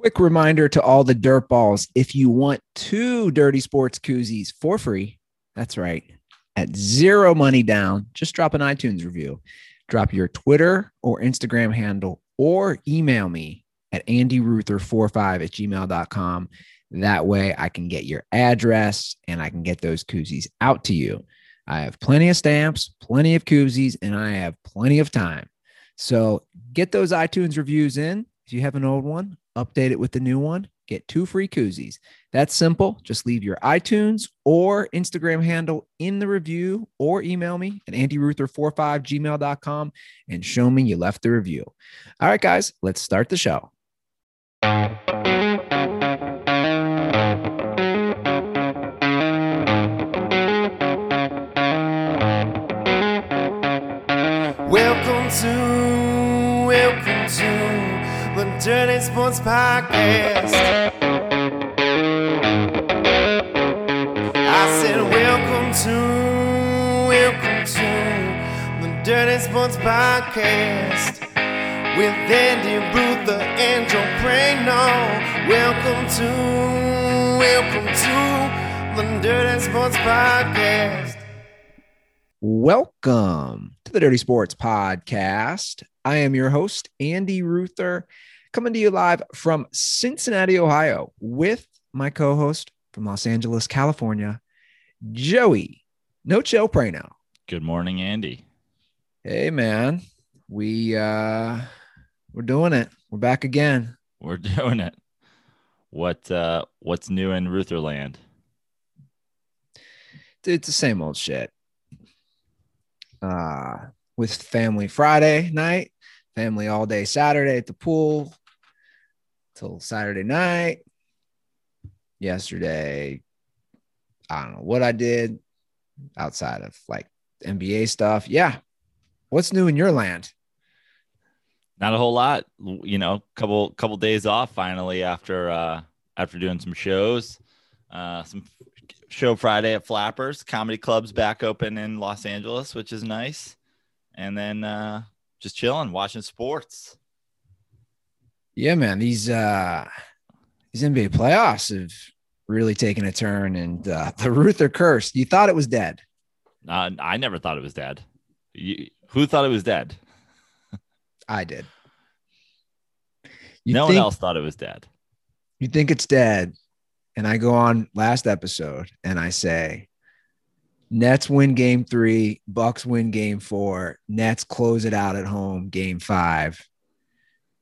Quick reminder to all the dirt balls if you want two dirty sports koozies for free, that's right, at zero money down, just drop an iTunes review. Drop your Twitter or Instagram handle or email me at andyruther45 at gmail.com. That way I can get your address and I can get those koozies out to you. I have plenty of stamps, plenty of koozies, and I have plenty of time. So get those iTunes reviews in. If you have an old one, update it with the new one, get two free koozies. That's simple. Just leave your iTunes or Instagram handle in the review or email me at andyruther45gmail.com and show me you left the review. All right, guys, let's start the show. Welcome to, Sports Podcast. I said, welcome to, the Dirty Sports Podcast with Andy and Joe Prano. Welcome to, welcome to the Dirty Sports Podcast. Welcome to the Dirty Sports Podcast. I am your host, Andy Ruther, coming to you live from Cincinnati, Ohio, with my co host from Los Angeles, California, Joey No Chill Prano. Good morning, Andy. Hey, man. We, uh, we're doing it. We're back again. We're doing it. What uh what's new in Rutherland? It's the same old shit. Uh, with family Friday night, family all day Saturday at the pool till Saturday night. Yesterday, I don't know what I did outside of like NBA stuff. Yeah. What's new in your land? Not a whole lot. You know, couple couple days off finally after uh after doing some shows. Uh some show Friday at Flappers. Comedy club's back open in Los Angeles, which is nice. And then uh just chilling, watching sports. Yeah, man. These uh these NBA playoffs have really taken a turn and uh the Ruther curse. You thought it was dead. Uh, I never thought it was dead. You, who thought it was dead? I did. You no think- one else thought it was dead. you think it's dead and i go on last episode and i say nets win game three bucks win game four nets close it out at home game five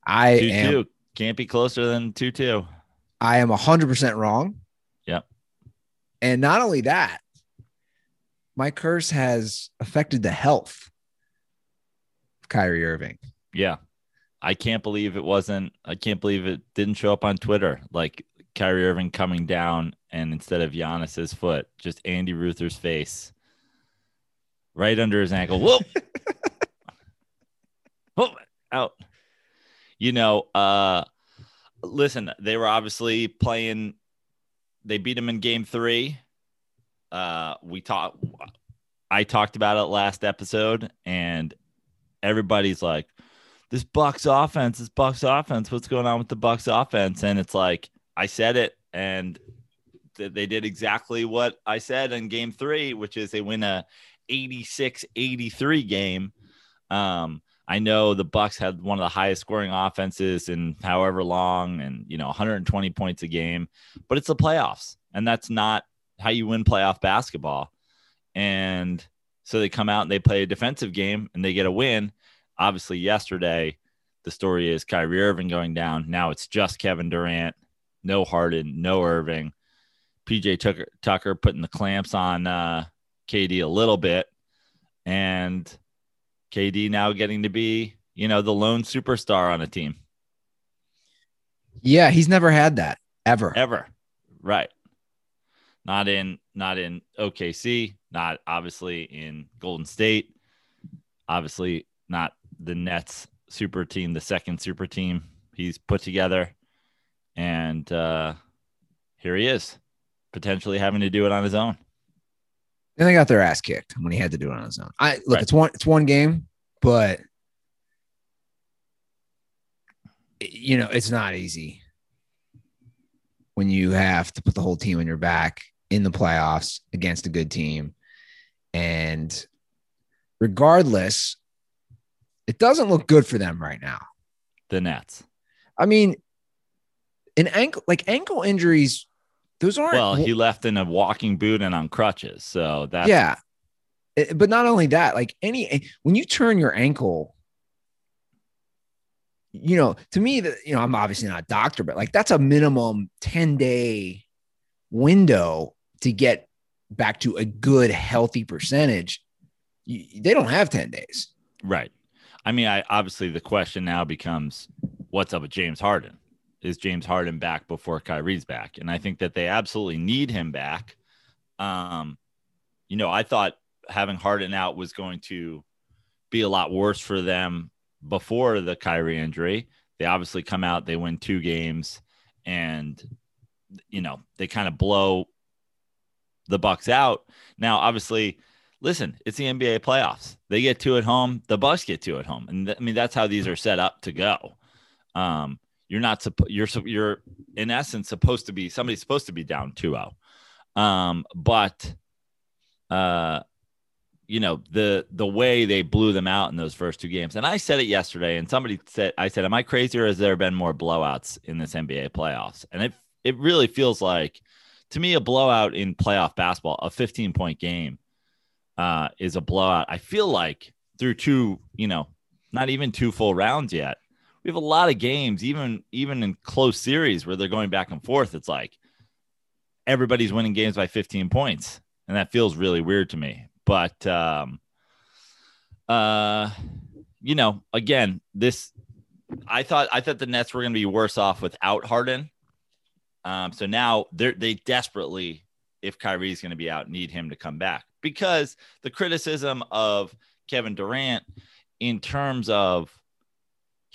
i Two am two can't be closer than two two. i am 100% wrong Yep. and not only that my curse has affected the health of kyrie irving Yeah. I can't believe it wasn't I can't believe it didn't show up on Twitter. Like Kyrie Irving coming down and instead of Giannis's foot, just Andy Ruther's face. Right under his ankle. Whoop. Whoop. Out. You know, uh listen, they were obviously playing they beat him in game three. Uh we talked I talked about it last episode and everybody's like this Bucks offense, this Bucks offense, what's going on with the Bucks offense? And it's like I said it, and th- they did exactly what I said in game three, which is they win a 86-83 game. Um, I know the Bucks had one of the highest scoring offenses in however long, and you know 120 points a game, but it's the playoffs, and that's not how you win playoff basketball. And so they come out and they play a defensive game and they get a win obviously yesterday the story is Kyrie Irving going down. Now it's just Kevin Durant, no Harden, no Irving. PJ Tucker, Tucker putting the clamps on uh, KD a little bit, and KD now getting to be, you know, the lone superstar on a team yeah he's never had that ever ever. Right. Not in not in OKC, not obviously in Golden State, obviously not the Nets super team, the second super team he's put together. And uh here he is, potentially having to do it on his own. and they got their ass kicked when he had to do it on his own i look Right. it's one it's one game but you know it's not easy when you have to put the whole team on your back in the playoffs against a good team. And regardless, it doesn't look good for them right now. The Nets. I mean, an ankle like ankle injuries, those aren't Well, he left in a walking boot and on crutches. So that's yeah. Eh, But not only that, like any when you turn your ankle, you know, to me that you know, I'm obviously not a doctor, but like that's a minimum 10 day window to get back to a good healthy percentage. You, they don't have 10 days. right. I mean, I obviously the question now becomes what's up with James Harden? Is James Harden back before Kyrie's back? And I think that they absolutely need him back. Um, you know, I thought having Harden out was going to be a lot worse for them before the Kyrie injury. They obviously come out, they win two games, and you know, they kind of blow the Bucks out. Now, obviously, listen, it's the NBA playoffs. They get two at home, the Bucks get two at home. And th- I mean, that's how these are set up to go. Um, you're not supposed you're you're in essence supposed to be somebody's supposed to be down 2-0. Um, but uh you know the the way they blew them out in those first two games. And I said it yesterday, and somebody said, "I said, am I crazy or has there been more blowouts in this NBA playoffs?" And it it really feels like, to me, a blowout in playoff basketball, a 15 point game, uh, is a blowout. I feel like through two, you know, not even two full rounds yet, we have a lot of games, even even in close series where they're going back and forth. It's like everybody's winning games by 15 points, and that feels really weird to me. But um uh you know again this i thought i thought the nets were going to be worse off without harden. Um so now they're they desperately if Kyrie's going to be out need him to come back. Because the criticism of Kevin Durant in terms of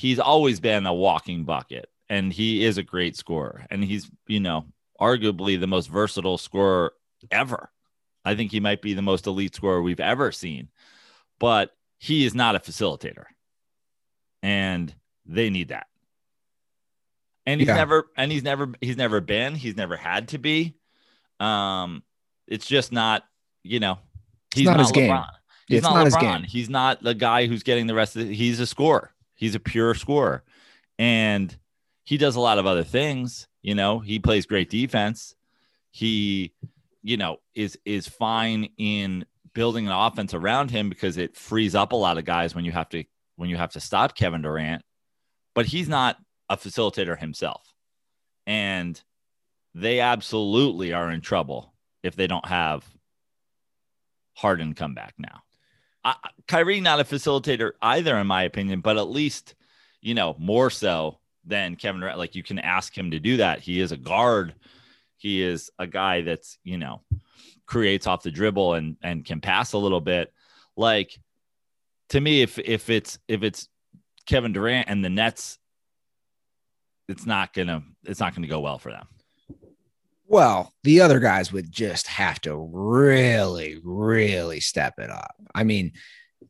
he's always been a walking bucket and he is a great scorer and he's you know arguably the most versatile scorer ever I think he might be the most elite scorer we've ever seen, but he is not a facilitator. And they need that. And he's Yeah. never and he's never he's never been, he's never had to be. Um it's just not, you know, he's not not, his game. He's It's not, not his game. He's not the guy who's getting the rest of the, he's a scorer. He's a pure scorer. And he does a lot of other things, you know, he plays great defense. He you know is is fine in building an offense around him because it frees up a lot of guys when you have to when you have to stop Kevin Durant but he's not a facilitator himself and they absolutely are in trouble if they don't have Harden come back now I, Kyrie not a facilitator either in my opinion but at least you know more so than Kevin Durant. Like you can ask him to do that. He is a guard. He is a guy that's you know creates off the dribble and and can pass a little bit. Like to me if if it's if it's Kevin Durant and the Nets it's not gonna it's not gonna go well for them Well, the other guys would just have to really, really step it up. I mean,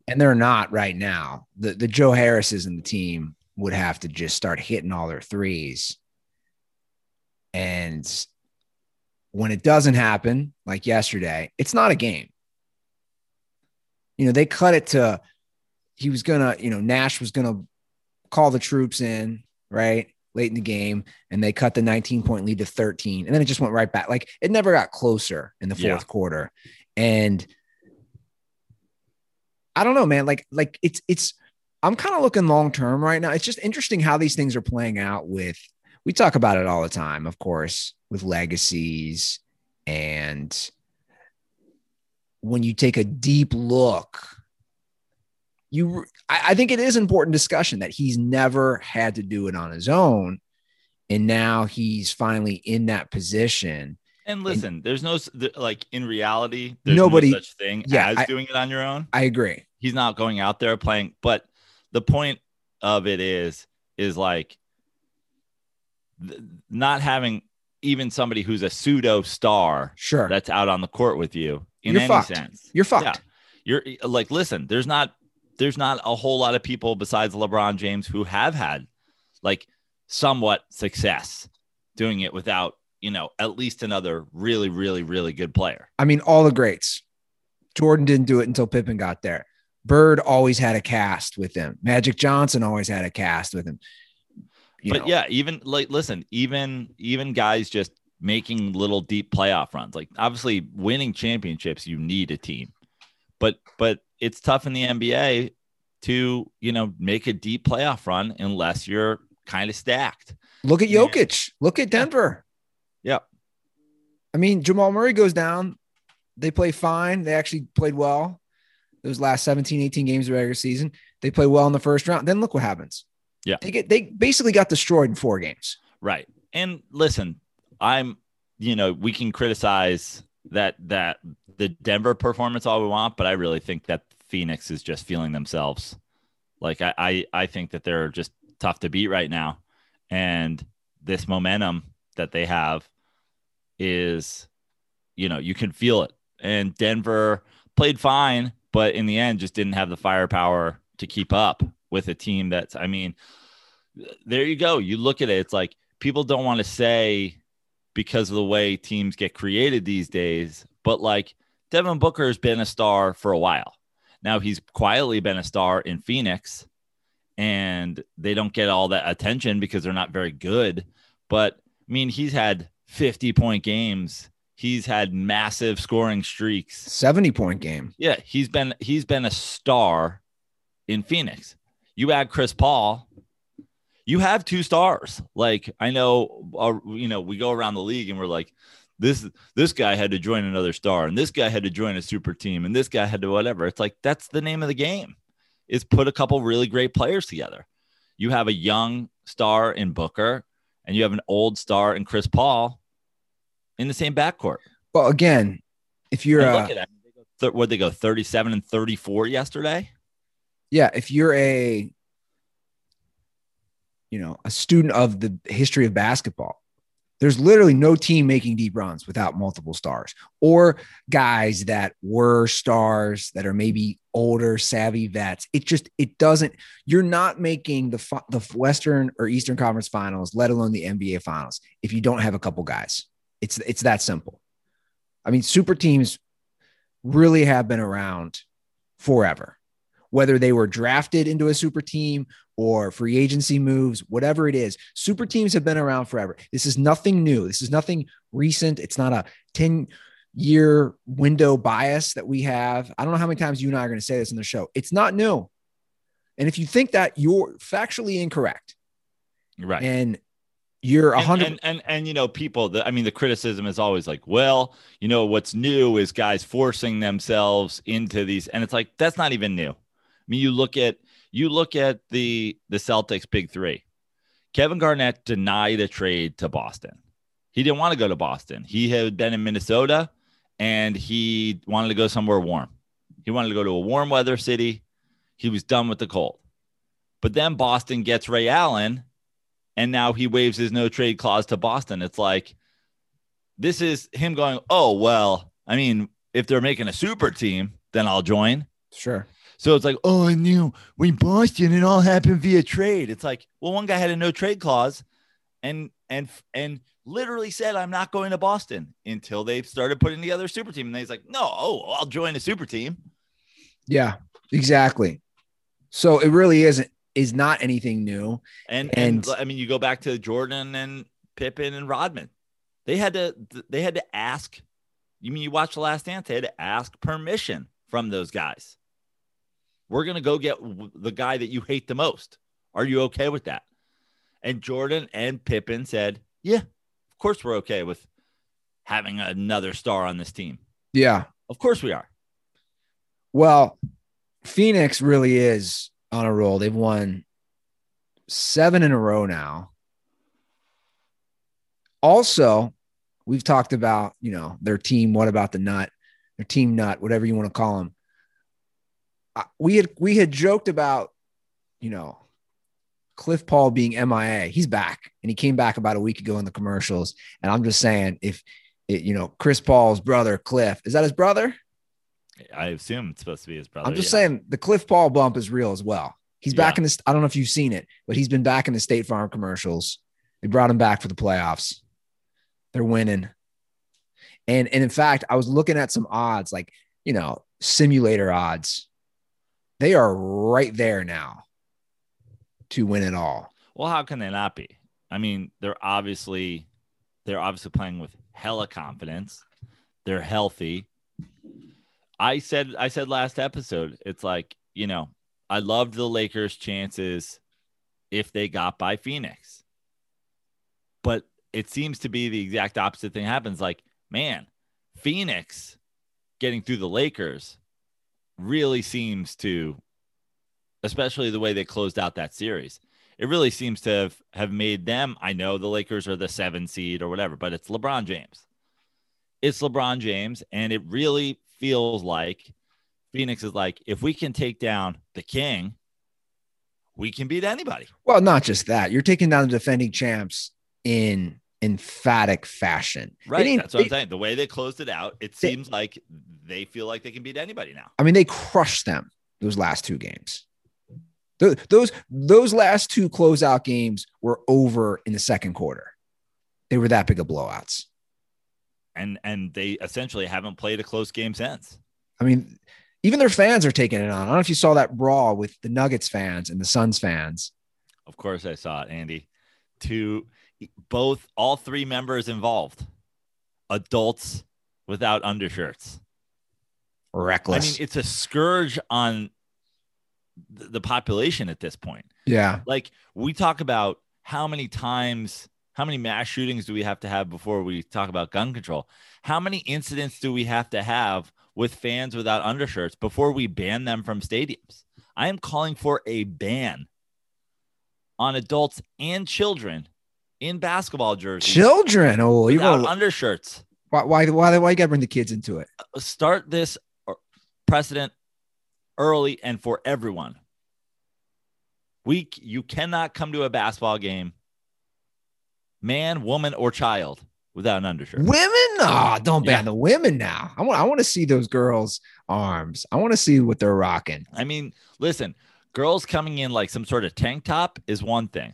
and they're not right now. The the Joe Harrises in the team would have to just start hitting all their threes. And when it doesn't happen, like yesterday, it's not a game. You know, they cut it to he was gonna, you know, Nash was gonna call the troops in, right? Late in the game, and they cut the 19 point lead to 13. And then it just went right back. Like it never got closer in the fourth Yeah. quarter. And I don't know, man. Like, like it's it's I'm kind of looking long term right now. It's just interesting how these things are playing out with we talk about it all the time, of course, with legacies and when you take a deep look, you I, I think it is important discussion that he's never had to do it on his own. And now he's finally in that position. and listen there's no like in reality there's Nobody- no such thing yeah, as I- doing it on your own I agree. he's not going out there playing but the point of it is is like th- not having even somebody who's a pseudo star Sure. that's out on the court with you in You're any fucked. sense You're fucked. Yeah. you're like listen there's not there's not a whole lot of people besides lebron james who have had like somewhat success doing it without you know, at least another really, really, really good player. I mean, all the greats. Jordan didn't do it until Pippen got there. Bird always had a cast with him. Magic Johnson always had a cast with him. You but know. yeah, even like listen, even even guys just making little deep playoff runs. Like obviously winning championships, you need a team. But but it's tough in the NBA to, you know, make a deep playoff run unless you're kind of stacked. Look at Jokic. Look at Denver. Yeah. I mean, Jamal Murray goes down. They play fine. They actually played well. Those last 17, 18 games of regular season. They play well in the first round. Then look what happens. Yeah. They get they basically got destroyed in four games. Right. And listen, I'm, you know, we can criticize that that the Denver performance all we want, but I really think that Phoenix is just feeling themselves. Like I I, I think that they're just tough to beat right now. And this momentum that they have is, you know, you can feel it. And Denver played fine, but in the end just didn't have the firepower to keep up with a team that's I mean, there you go. You look at it, it's like people don't want to say because of the way teams get created these days, but like Devin Booker has been a star for a while. Now he's quietly been a star in Phoenix and they don't get all that attention because they're not very good. But I mean, he's had 50 point games. He's had massive scoring streaks. 70 point game. Yeah, he's been he's been a star in Phoenix. You add Chris Paul, you have two stars. Like I know, uh, you know, we go around the league and we're like, this this guy had to join another star, and this guy had to join a super team, and this guy had to whatever. It's like that's the name of the game, is put a couple really great players together. You have a young star in Booker, and you have an old star in Chris Paul in the same backcourt. Well, again, if you're look at that, what they go 37 and 34 yesterday. Yeah, if you're a you know, a student of the history of basketball. There's literally no team making deep runs without multiple stars or guys that were stars that are maybe older, savvy vets. It just it doesn't. You're not making the the Western or Eastern Conference Finals, let alone the NBA Finals, if you don't have a couple guys. It's it's that simple. I mean, super teams really have been around forever whether they were drafted into a super team or free agency moves, whatever it is. Super teams have been around forever. This is nothing new. This is nothing recent. It's not a 10 year window bias that we have. I don't know how many times you and I are going to say this in the show. It's not new. And if you think that you're factually incorrect, right. And you're a hundred and, and, and and you know people the, i mean the criticism is always like well you know what's new is guys forcing themselves into these and it's like that's not even new i mean, you look at you look at the the Celtics big three. Kevin Garnett denied a trade to Boston. He didn't want to go to Boston. He had been in Minnesota and he wanted to go somewhere warm. He wanted to go to a warm weather city. He was done with the cold. But then Boston gets Ray Allen and now he waives his no trade clause to Boston. It's like this is him going, "Oh, well, I mean, if they're making a super team, then I'll join." Sure. So it's like, oh, I knew when Boston it all happened via trade. It's like, well, one guy had a no trade clause, and and and literally said, I'm not going to Boston until they started putting together a super team. And he's like, no, oh, I'll join a super team. Yeah, exactly. So it really isn't is not anything new. And, and and I mean, you go back to Jordan and Pippen and Rodman. They had to they had to ask. You mean you watch the Last Dance? They had to ask permission from those guys. We're going to go get the guy that you hate the most. Are you okay with that? And Jordan and Pippen said, Yeah, of course we're okay with having another star on this team. Yeah. Of course we are. Well, Phoenix really is on a roll. They've won seven in a row now. Also, we've talked about, you know, their team. What about the nut? Their team nut, whatever you want to call them we had we had joked about, you know, Cliff Paul being MIA. He's back, and he came back about a week ago in the commercials. And I'm just saying, if it, you know, Chris Paul's brother, Cliff, is that his brother? I assume it's supposed to be his brother. I'm just yeah. saying the Cliff Paul bump is real as well. He's back yeah. in this. I don't know if you've seen it, but he's been back in the State Farm commercials. They brought him back for the playoffs. They're winning. And and in fact, I was looking at some odds, like you know, simulator odds. They are right there now to win it all. Well, how can they not be? I mean, they're obviously they're obviously playing with hella confidence. They're healthy. I said I said last episode, it's like, you know, I loved the Lakers' chances if they got by Phoenix. But it seems to be the exact opposite thing happens. Like, man, Phoenix getting through the Lakers really seems to, especially the way they closed out that series, it really seems to have, have made them. I know the Lakers are the seven seed or whatever, but it's LeBron James. It's LeBron James. And it really feels like Phoenix is like, if we can take down the king, we can beat anybody. Well, not just that. You're taking down the defending champs in emphatic fashion. Right. That's what I'm saying. The way they closed it out, it they, seems like they feel like they can beat anybody now. I mean, they crushed them those last two games. Those those, those last two closeout games were over in the second quarter. They were that big of blowouts. And and they essentially haven't played a close game since. I mean, even their fans are taking it on. I don't know if you saw that brawl with the Nuggets fans and the Suns fans. Of course, I saw it, Andy. To both, all three members involved, adults without undershirts. Reckless. I mean, it's a scourge on the population at this point. Yeah. Like we talk about how many times, how many mass shootings do we have to have before we talk about gun control? How many incidents do we have to have with fans without undershirts before we ban them from stadiums. I am calling for a ban on adults and children in basketball jerseys. Children, oh, you got undershirts. Why, why, why, why you got to bring the kids into it? Uh, start this uh, precedent early and for everyone. We, you cannot come to a basketball game, man, woman, or child, without an undershirt. Women? No, don't ban yeah. the women now. I want I want to see those girls' arms. I want to see what they're rocking. I mean, listen, girls coming in like some sort of tank top is one thing.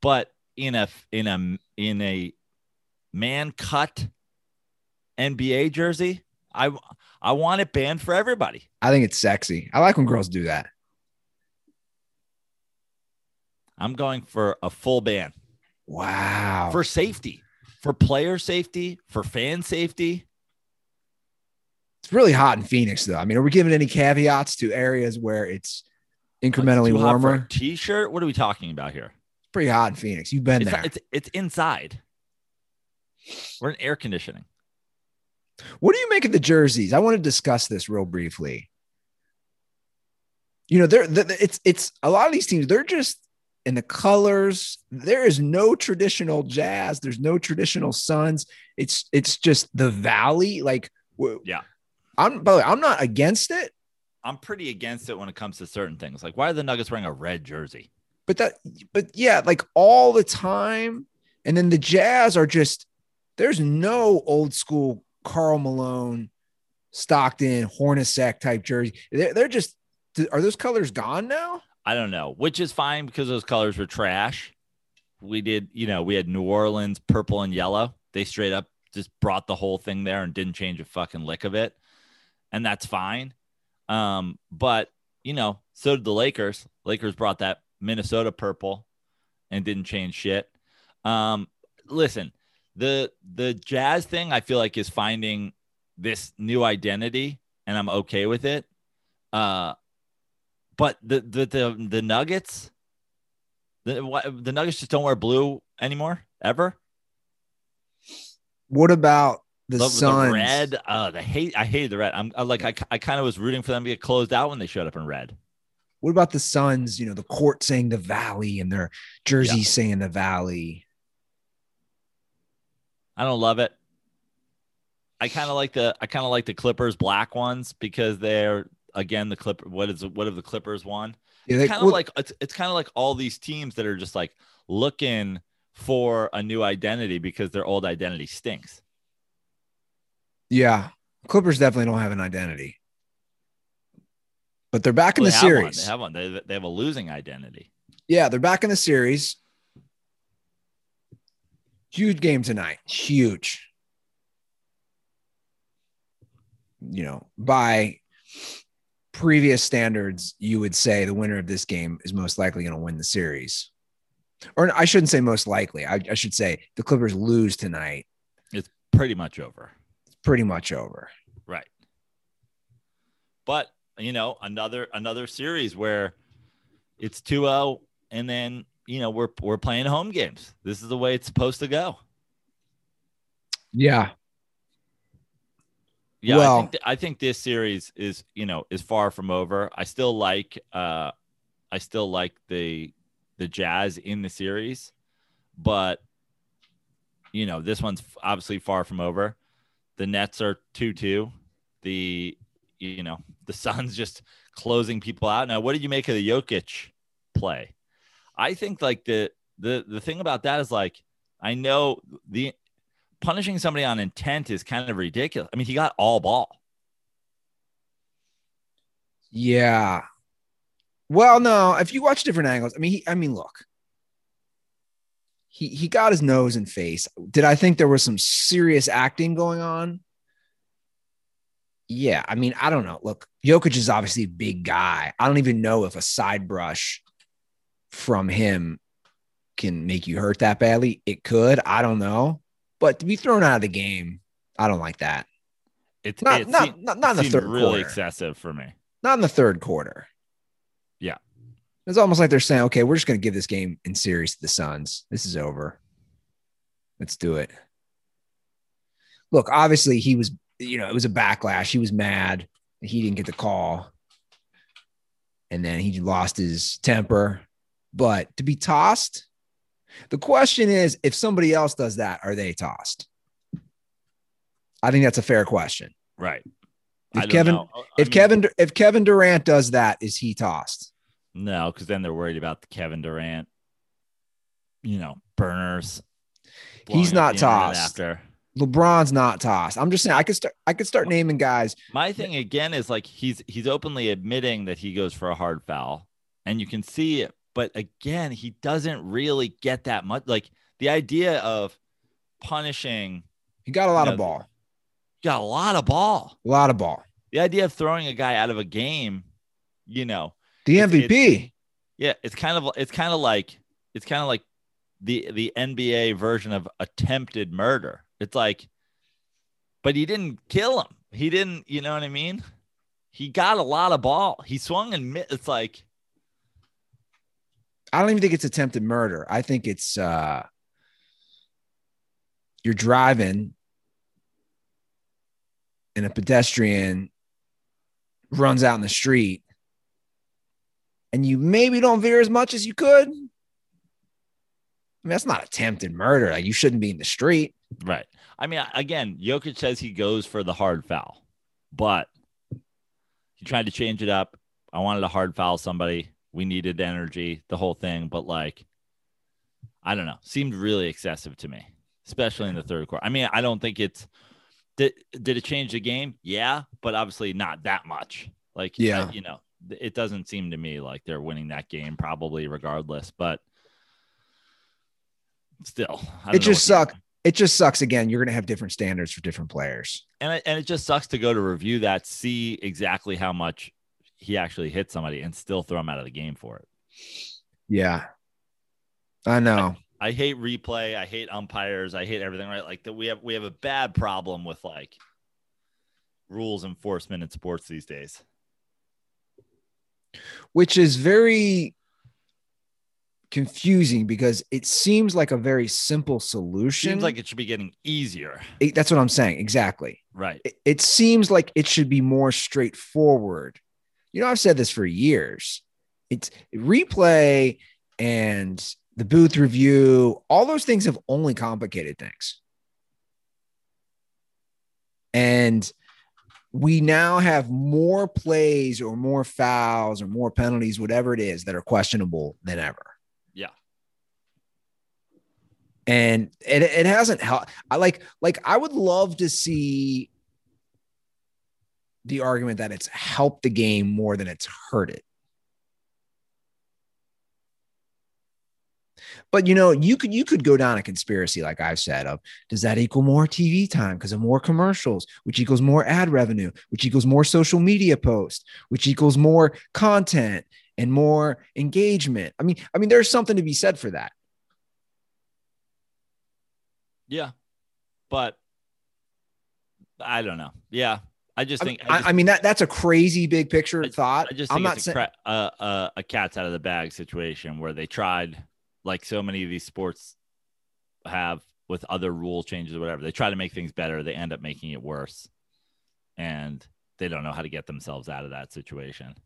But in a in a in a man cut NBA jersey, I I want it banned for everybody. I think it's sexy. I like when girls do that. I'm going for a full ban. Wow. For safety for player safety, for fan safety. It's really hot in Phoenix, though. I mean, are we giving any caveats to areas where it's incrementally warmer? T-shirt. What are we talking about here? Pretty hot in Phoenix. You've been it's, there. It's it's inside. We're in air conditioning. What do you make of the jerseys? I want to discuss this real briefly. You know, they're it's it's a lot of these teams. They're just in the colors. There is no traditional jazz. There's no traditional Suns. It's it's just the valley. Like yeah, I'm by the way, I'm not against it. I'm pretty against it when it comes to certain things. Like why are the Nuggets wearing a red jersey? But that but yeah, like all the time. And then the Jazz are just there's no old school Karl Malone, Stockton, Hornacek type jersey. They're, they're just are those colors gone now? I don't know, which is fine because those colors were trash. We did, you know, we had New Orleans purple and yellow. They straight up just brought the whole thing there and didn't change a fucking lick of it. And that's fine. Um, but you know, so did the Lakers. Lakers brought that Minnesota purple and didn't change shit. Um, listen, the the jazz thing I feel like is finding this new identity and I'm okay with it. Uh but the the the, the Nuggets, the the Nuggets just don't wear blue anymore ever. What about the, the Suns? The red, uh, the hate. I hated the red. I'm I, like I, I kind of was rooting for them to get closed out when they showed up in red. What about the Suns? You know, the court saying the Valley and their jersey yeah. saying the Valley. I don't love it. I kind of like the I kind of like the Clippers black ones because they're again the clip what is what have the clippers won yeah, they, kind of well, like it's, it's kind of like all these teams that are just like looking for a new identity because their old identity stinks yeah clippers definitely don't have an identity but they're back well, in the series one. they have one they, they have a losing identity yeah they're back in the series Huge game tonight. Huge. You know, by previous standards, you would say the winner of this game is most likely going to win the series. Or I shouldn't say most likely. I, I should say the Clippers lose tonight. It's pretty much over. It's pretty much over. Right. But, you know, another another series where it's 2-0 and then, you know, we're we're playing home games. This is the way it's supposed to go. Yeah. Yeah, Well- I think th- I think this series is you know is far from over. I still like uh, I still like the the Jazz in the series, but you know this one's obviously far from over. The Nets are two two. The you know the Suns just closing people out. Now, what did you make of the Jokic play? I think like the the the thing about that is like I know the punishing somebody on intent is kind of ridiculous. I mean, he got all ball. Yeah. Well, no, if you watch different angles, I mean, he, I mean, look, he he got his nose and face. Did I think there was some serious acting going on? Yeah, I mean, I don't know. Look, Jokic is obviously a big guy. I don't even know if a side brush from him can make you hurt that badly. It could. I don't know. But to be thrown out of the game, I don't like that. It's Not it not seemed- not, not in the third really quarter. excessive for me. not in the third quarter. Yeah. It's almost like they're saying, okay, we're just going to give this game in series to the Suns. This is over. Let's do it. Look, obviously, he was, you know, it was a backlash. He was mad. He didn't get the call. And then he lost his temper. But to be tossed, the question is if somebody else does that, are they tossed? I think that's a fair question. Right. If Kevin- know. I If mean, Kevin if Kevin Durant does that, is he tossed? no, because then they're worried about the Kevin Durant, you know, burners. He's not tossed. after. LeBron's not tossed. I'm just saying I could start I could start naming guys. My thing again is like he's he's openly admitting that he goes for a hard foul, and you can see it. But again, he doesn't really get that much. Like the idea of punishing, He got a lot No, of ball. you got a lot of ball. A lot of ball. The idea of throwing a guy out of a game, you know, The It's- MVP. yeah, it's kind of it's kind of like it's kind of like the the NBA version of attempted murder. It's like, but he didn't kill him. He didn't, you know what I mean? He got a lot of ball. He swung and it's like I don't even think it's attempted murder. I think it's uh you're driving and a pedestrian runs out in the street and you maybe don't veer as much as you could. I mean, that's not attempted murder. Like you shouldn't be in the street. right. I mean, again, Jokic says he goes for the hard foul, but he tried to change it up. I wanted to hard foul somebody. We needed energy, the whole thing, but like, I don't know, seemed really excessive to me, especially in the third quarter. I mean, I don't think it's did did it change the game? Yeah, but obviously not that much. Like, Yeah. uh, you know, it doesn't seem to me like they're winning that game, probably regardless. But still, I don't It just what to- suck. It just sucks again. You're going to have different standards for different players. and it, and it just sucks to go to review that, see exactly how much he actually hit somebody, and still throw him out of the game for it. Yeah. I know. I hate replay. I hate umpires. I hate everything. Right? Like that, we have we have a bad problem with like rules enforcement in sports these days. which is very confusing because it seems like a very simple solution. It seems like it should be getting easier, It- that's what I'm saying. Exactly. right? It, it seems like it should be more straightforward. You know, I've said this for years. It's replay and the booth review, all those things have only complicated things. And we now have more plays or more fouls or more penalties, whatever it is, that are questionable than ever. Yeah. And it, it hasn't helped. I like, like, I would love to see the argument that it's helped the game more than it's hurt it. But you know, you could you could go down a conspiracy, like I've said, of does that equal more TV time because of more commercials, which equals more ad revenue, which equals more social media posts, which equals more content and more engagement. I mean, I mean, there's something to be said for that. Yeah, but I don't know. Yeah, I just think. I, I, just, I mean that that's a crazy big picture I thought. I just I'm not saying a, uh, a cat's out of the bag situation where they tried, like so many of these sports have with other rule changes or whatever. They try to make things better. They end up making it worse, and they don't know how to get themselves out of that situation.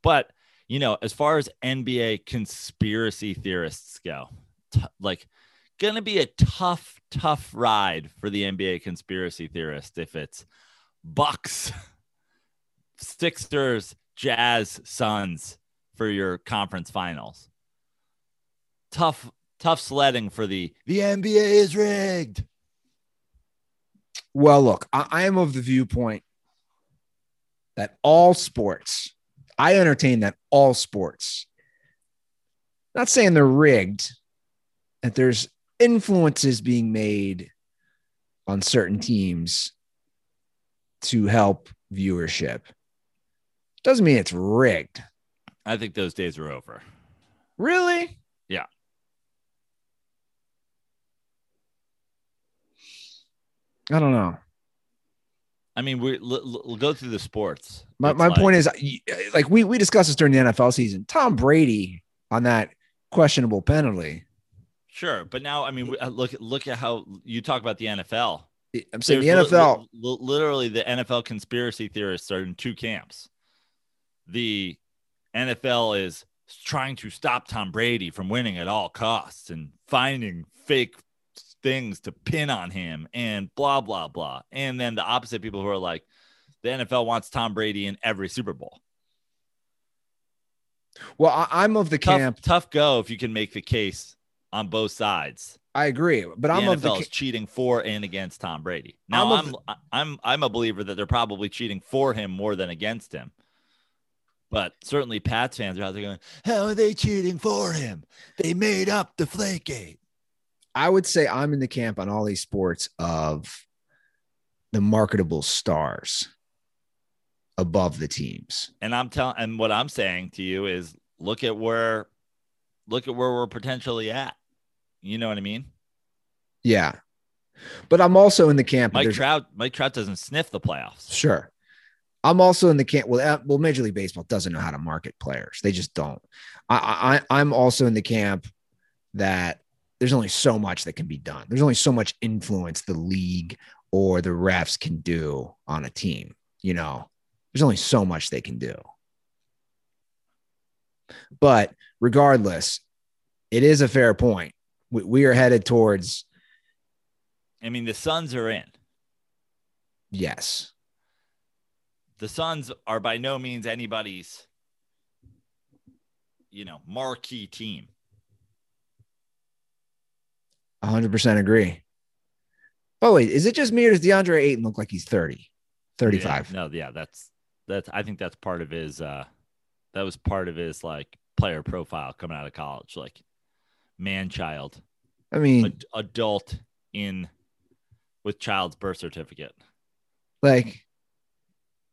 But you know, as far as NBA conspiracy theorists go, t- like gonna be a tough, tough ride for the NBA conspiracy theorist if it's Bucks, Sixers, Jazz, Suns for your conference finals. Tough, tough sledding for the the NBA is rigged. Well, look, I, I am of the viewpoint that all sports, I entertain that all sports, not saying they're rigged, that there's influences being made on certain teams to help viewership. Doesn't mean it's rigged. I think those days are over. Really? Yeah. I don't know. I mean, we l- l- we'll go through the sports. My, my like- point is, like we we discussed this during the NFL season. Tom Brady on that questionable penalty. Sure, but now I mean, uh, look look at how you talk about the NFL. I'm saying the There's li- NFL. li- li- literally, the NFL conspiracy theorists are in two camps. The NFL is trying to stop Tom Brady from winning at all costs and finding fake things to pin on him and blah blah blah. And then the opposite people who are like, the NFL wants Tom Brady in every Super Bowl. Well, I, I'm of the Tough, camp. tough go if you can make the case on both sides. I agree, but The I'm of the is cheating for and against Tom Brady. Now I'm I'm of I'm, I'm a believer that they're probably cheating for him more than against him. But certainly Pats fans are out there going, How are they cheating for him? They made up the Flakegate. I would say I'm in the camp on all these sports of the marketable stars above the teams. And I'm telling and what I'm saying to you is look at where look at where we're potentially at. You know what I mean? Yeah, but I'm also in the camp. Mike Trout, Mike Trout doesn't sniff the playoffs. Sure. I'm also in the camp. Well, uh, well, Major League Baseball doesn't know how to market players. They just don't. I, I, I'm also in the camp that there's only so much that can be done. There's only so much influence the league or the refs can do on a team. You know, there's only so much they can do. But regardless, it is a fair point. We, we are headed towards I mean, the Suns are in. yes. the Suns are by no means anybody's, you know, marquee team. 100% agree. Oh, wait, is it just me or does DeAndre Ayton look like he's 30, 35? Yeah, no, yeah, that's that's. I think that's part of his. uh That was part of his like player profile coming out of college, like man child, I mean, ad- adult in with child's birth certificate, like,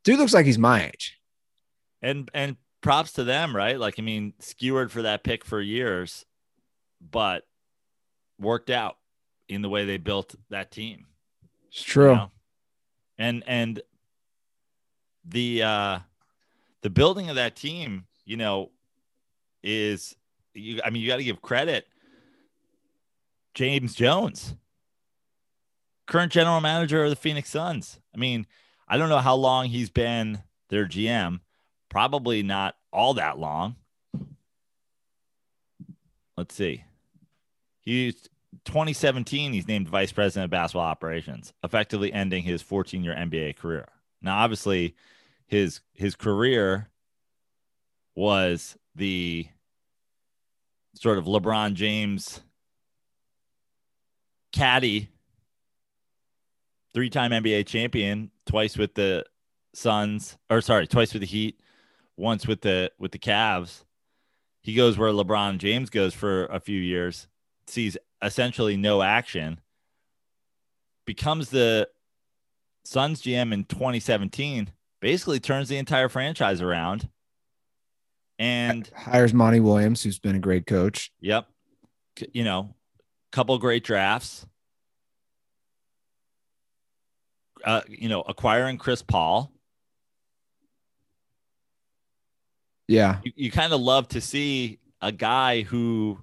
dude looks like he's my age. and and props to them, right? Like, I mean, skewered for that pick for years, but worked out in the way they built that team. It's you true. know? And and the uh the building of that team, you know, is you I mean you got to give credit James Jones, current general manager of the Phoenix Suns. I mean, I don't know how long he's been their GM, probably not all that long. Let's see. He's 2017, he's named vice president of basketball operations, effectively ending his 14 year NBA career. Now, obviously, his his career was the sort of LeBron James caddy, three time NBA champion, twice with the Suns, or sorry, twice with the Heat, once with the with the Cavs. He goes where LeBron James goes for a few years sees essentially no action, becomes the Suns GM in 2017, basically turns the entire franchise around. And hires Monty Williams, who's been a great coach. Yep. You know, couple great drafts. Uh, you know, acquiring Chris Paul. Yeah. You, you kind of love to see a guy who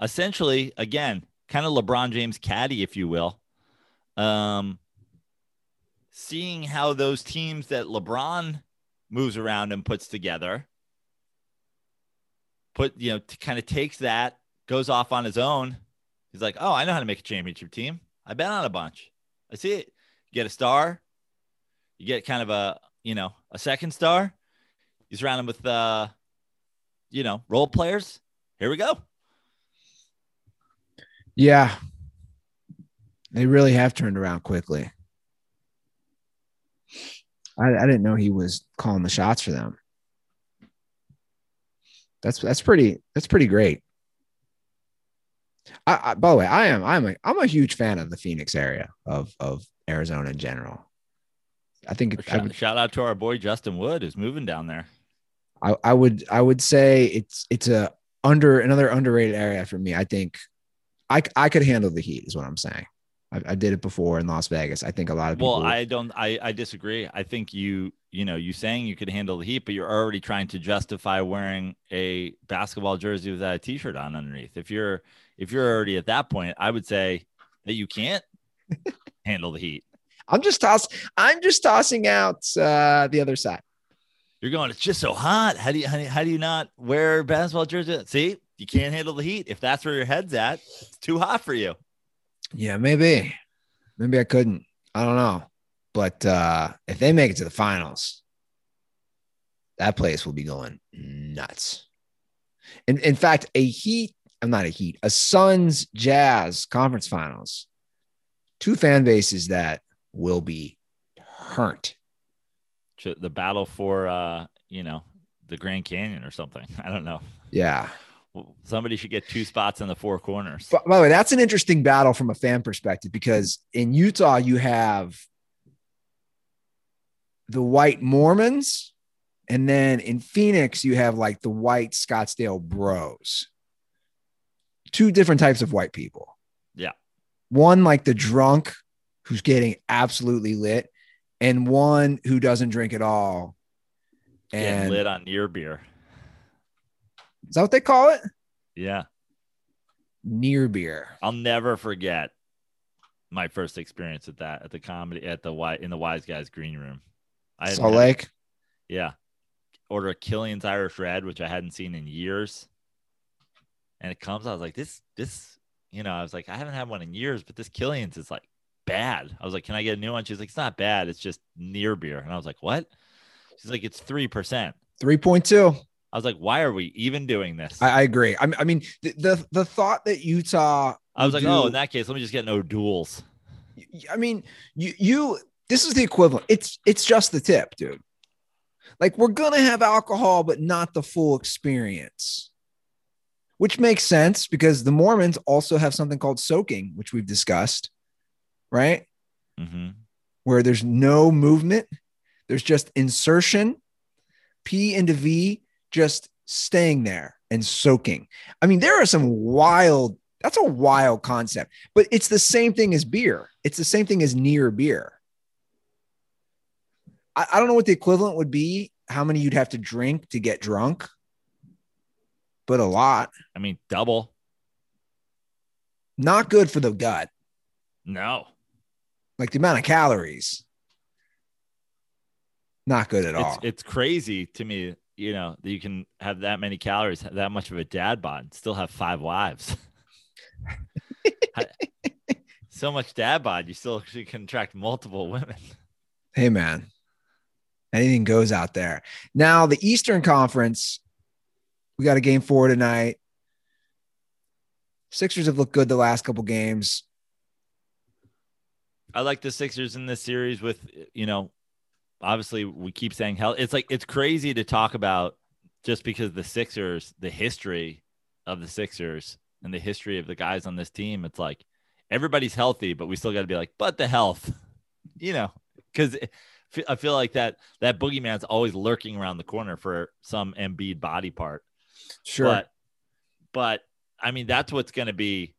essentially, again, kind of LeBron James caddy, if you will. Um, seeing how those teams that LeBron moves around and puts together, put, you know, kind of takes that, goes off on his own. He's like, oh, I know how to make a championship team. I've been on a bunch. I see it. You get a star, you get kind of a, you know, a second star. You surround him with, uh, you know, role players. Here we go. Yeah. They really have turned around quickly. I, I didn't know he was calling the shots for them. That's that's pretty that's pretty great. I, I, by the way, I am I'm a I'm a huge fan of the Phoenix area of of Arizona in general. I think shout, I would, shout out to our boy Justin Wood who's moving down there. I, I would I would say it's it's a under another underrated area for me. I think I I could handle the heat is what I'm saying. I, I did it before in Las Vegas. I think a lot of people. Well, I don't. I I disagree. I think you you know you saying you could handle the heat, but you're already trying to justify wearing a basketball jersey without a t-shirt on underneath. If you're if you're already at that point, I would say that you can't handle the heat. I'm just toss. I'm just tossing out uh, the other side. You're going. It's just so hot. How do you how do you, how do you not wear basketball jersey? See, you can't handle the heat. If that's where your head's at, it's too hot for you. Yeah, maybe. Maybe I couldn't. I don't know. But uh, if they make it to the finals, that place will be going nuts. In, in fact, a Heat, I'm not a Heat, a Suns Jazz conference finals, two fan bases that will be hurt. The battle for, uh, you know, the Grand Canyon or something. I don't know. Yeah. Somebody should get two spots in the four corners. But, by the way, that's an interesting battle from a fan perspective because in Utah, you have the white Mormons, and then in Phoenix, you have like the white Scottsdale bros. Two different types of white people. Yeah. One like the drunk who's getting absolutely lit, and one who doesn't drink at all. And lit on near beer. Is that what they call it? Yeah. Near beer. I'll never forget my first experience at that at the comedy at the white in the Wiseguys green room. I Salt Lake. Yeah. Order a Killian's Irish Red, which I hadn't seen in years. And it comes, I was like, this, this, you know, I was like, I haven't had one in years, but this Killian's is like bad. I was like, can I get a new one? She's like, it's not bad. It's just near beer. And I was like, what? She's like, it's 3%. 3.2. I was like, why are we even doing this? I, I agree. I, I mean, the, the, the thought that Utah. I was like, do, oh, in that case, let me just get no duels. I mean, you you this is the equivalent. It's it's just the tip, dude. Like we're gonna have alcohol, but not the full experience. Which makes sense because the Mormons also have something called soaking, which we've discussed, right? Mm-hmm. Where there's no movement, there's just insertion, P into V, just staying there and soaking. I mean, there are some wild, that's a wild concept, but it's the same thing as beer. It's the same thing as near beer. I, I don't know what the equivalent would be, how many you'd have to drink to get drunk, but a lot. I mean, double. Not good for the gut. No. Like the amount of calories. Not good at it's, all. It's crazy to me, you know, that you can have that many calories, that much of a dad bod, still have five wives. so much dad bod, you still can attract multiple women. Hey, man, anything goes out there. Now, the Eastern Conference, we got a game four tonight. Sixers have looked good the last couple games. I like the Sixers in this series with, you know, obviously we keep saying hell. It's like, it's crazy to talk about just because the Sixers, the history of the Sixers and the history of the guys on this team, it's like everybody's healthy, but we still got to be like, but the health, you know, because I feel like that that boogeyman's always lurking around the corner for some Embiid body part. Sure. But, but I mean, that's what's going to be.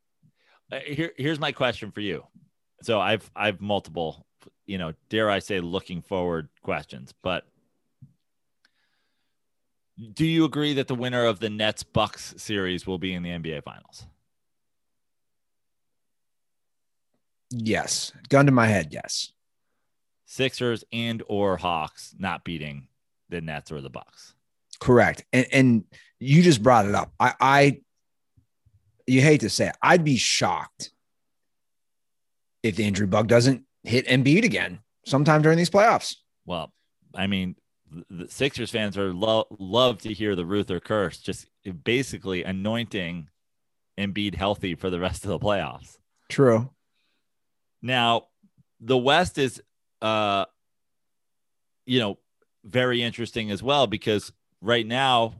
Uh, here, here's my question for you. So I've I've multiple, you know, dare I say, looking forward questions, but do you agree that the winner of the Nets Bucks series will be in the NBA Finals? Yes. Gun to my head, yes. Sixers and or Hawks not beating the Nets or the Bucks. Correct. And and you just brought it up. I I you hate to say it, I'd be shocked if the injury bug doesn't hit Embiid again sometime during these playoffs. Well, I mean, the Sixers fans are lo- love to hear the Ruther curse, just basically anointing Embiid healthy for the rest of the playoffs. True. Now, the West is, uh, you know, very interesting as well because right now,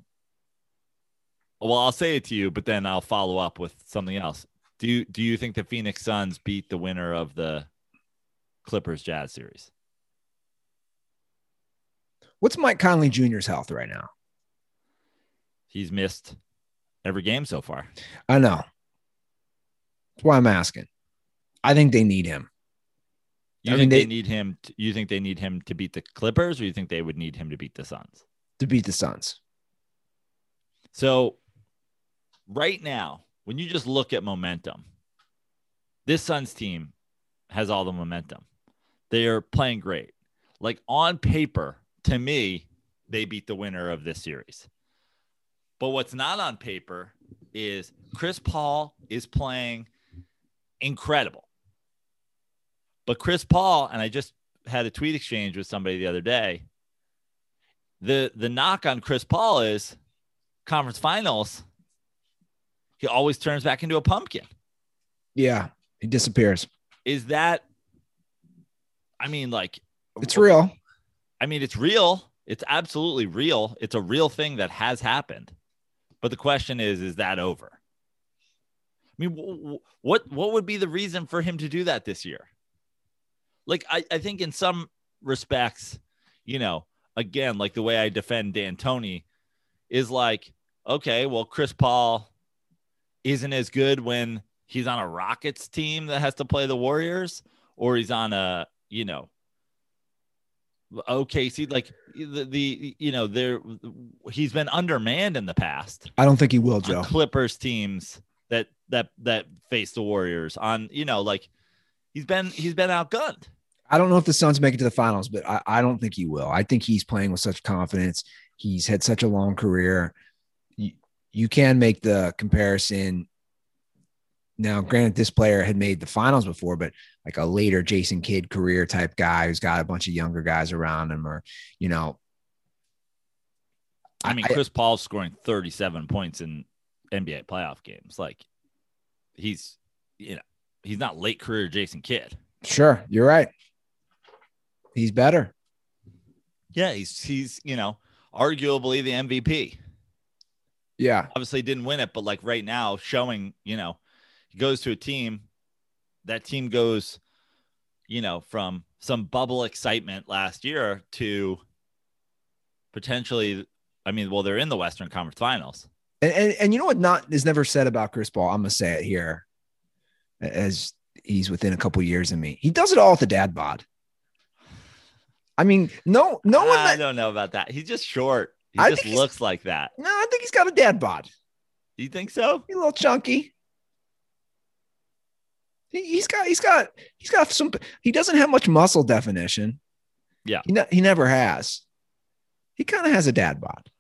well, I'll say it to you, but then I'll follow up with something else. Do you do you think the Phoenix Suns beat the winner of the Clippers Jazz series? What's Mike Conley Jr.'s health right now? He's missed every game so far. I know. That's why I'm asking. I think they need him. You I think mean, they, they- need him? To, you think they need him to beat the Clippers, or you think they would need him to beat the Suns? to beat the Suns. So, right now, when you just look at momentum, this Suns team has all the momentum. They are playing great. Like on paper, to me, they beat the winner of this series. But what's not on paper is Chris Paul is playing incredible. But Chris Paul, and I just had a tweet exchange with somebody the other day. The the knock on Chris Paul is conference finals. He always turns back into a pumpkin. Yeah, he disappears. Is that I mean like It's real. I mean, it's real. It's absolutely real. It's a real thing that has happened. But the question is, is that over? I mean, wh- wh- what what would be the reason for him to do that this year? Like, I, I think in some respects, you know, again, like the way I defend D'Antoni is like, okay, well, Chris Paul isn't as good when he's on a Rockets team that has to play the Warriors, or he's on a, you know, OKC, like the, the you know, there he's been undermanned in the past I don't think he will, Joe. Clippers teams that that that face the Warriors on, you know, like he's been he's been outgunned. I don't know if the Suns make it to the finals, but I, I don't think he will. I think he's playing with such confidence. He's had such a long career. You, you can make the comparison. Now, granted, this player had made the finals before, but like a later Jason Kidd career type guy who's got a bunch of younger guys around him, or, you know, I mean, I- Chris Paul's scoring 37 points in NBA playoff games. Like he's you know, he's not late career Jason Kidd. sure, you're right. He's better. Yeah, he's he's, you know, arguably the MVP. Yeah. obviously didn't win it, but like right now, showing, you know, goes to a team, that team goes, you know, from some bubble excitement last year to potentially, I mean, well, they're in the Western Conference Finals. And, and and you know what not is never said about Chris Paul. I'm gonna say it here, as he's within a couple years of me. He does it all with the dad bod. I mean, no, no one. I That, don't know about that. He's just short. He I just looks like that. no, I think he's got a dad bod. You think so? He's a little chunky. He, he's got he's got he's got some. He doesn't have much muscle definition. Yeah. he ne- he never has. He kind of has a dad bod.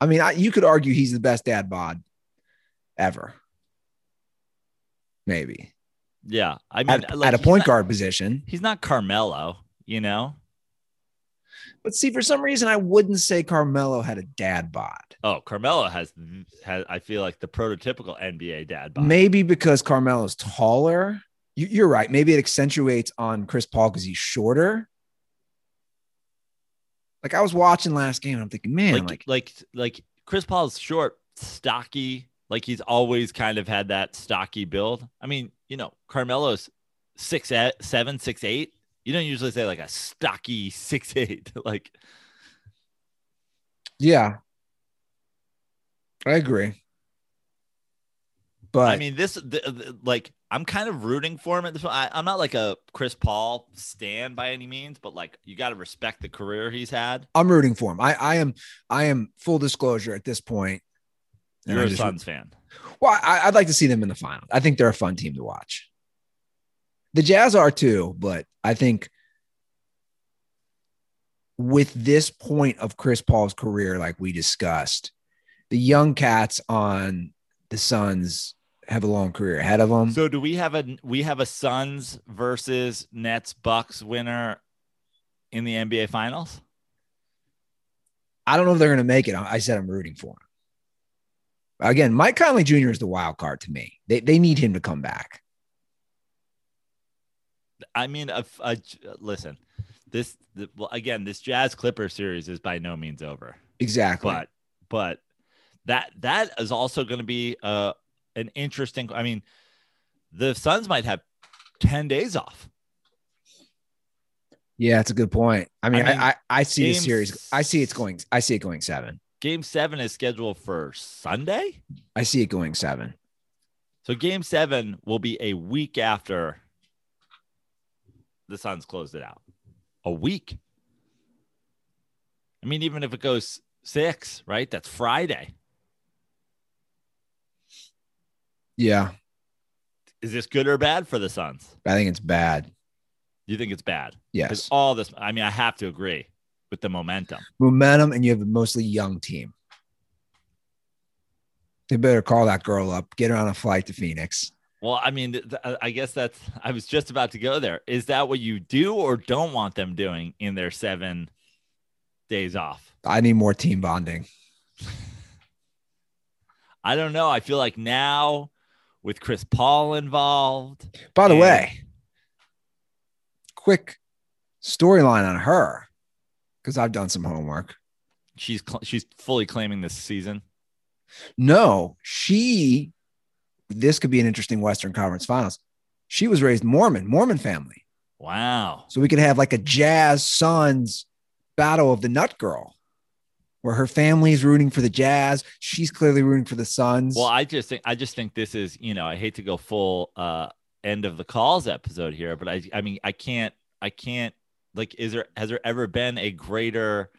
I mean, I, you could argue he's the best dad bod ever. Maybe Yeah. I mean, at, like, at a point not- guard position. He's not Carmelo, you know? But see, for some reason, I wouldn't say Carmelo had a dad bod. Oh, Carmelo has, has I feel like the prototypical NBA dad bod. Maybe because Carmelo's taller. You, you're right. Maybe it accentuates on Chris Paul because he's shorter. Like I was watching last game, and I'm thinking, man, like, like, like like Chris Paul's short stocky. Like he's always kind of had that stocky build. I mean, you know, Carmelo's six seven, six eight. You don't usually say like a stocky six eight. like Yeah. I agree. But I mean, this the, the- like I'm kind of rooting for him at this. I, I'm not like a Chris Paul stan by any means, but like you got to respect the career he's had. I'm rooting for him. I, I am I am full disclosure at this point. You're a just- Suns fan. Well, I, I'd like to see them in the final. I think they're a fun team to watch. The Jazz are too, but I think with this point of Chris Paul's career, like we discussed, the young cats on the Suns have a long career ahead of them. So do we have a we have a Suns versus Nets Bucks winner in the NBA Finals? I don't know if they're going to make it. I said I'm rooting for them. Again, Mike Conley Jr. is the wild card to me. They, they need him to come back. I mean, a, a, listen, this the, well, again, this Jazz Clipper series is by no means over, Exactly. but but that that is also going to be uh an interesting. I mean, the Suns might have ten days off. yeah, that's a good point. I mean, I, I mean, I, I see the series. I see it's going. I see it going seven. Game seven is scheduled for Sunday, I see it going seven. so Game seven will be a week after the Suns closed it out. A week. I mean, even if it goes six, right? That's Friday. Yeah, Is this good or bad for the Suns? I think it's bad. You think it's bad? Yes, all this, I mean, I have to agree with the momentum. momentum, and you have a mostly young team. They better call that girl up, get her on a flight to Phoenix. Well, I mean, th- th- uh, I guess that's, I was just about to go there. Is that what you do or don't want them doing in their seven days off? I need more team bonding. I don't know. I feel like now with Chris Paul involved, By the And- way, quick storyline on her because I've done some homework. she's cl- she's fully claiming this season. No, she. This could be an interesting Western Conference Finals. She was raised Mormon, Mormon family, Wow. so we could have like a Jazz Suns battle of the Nut Girl, where her family's rooting for the Jazz. She's clearly rooting for the Suns. Well, I just think I just think this is, you know, I hate to go full uh end of the calls episode here, but I I mean, I can't I can't like is there has there ever been a greater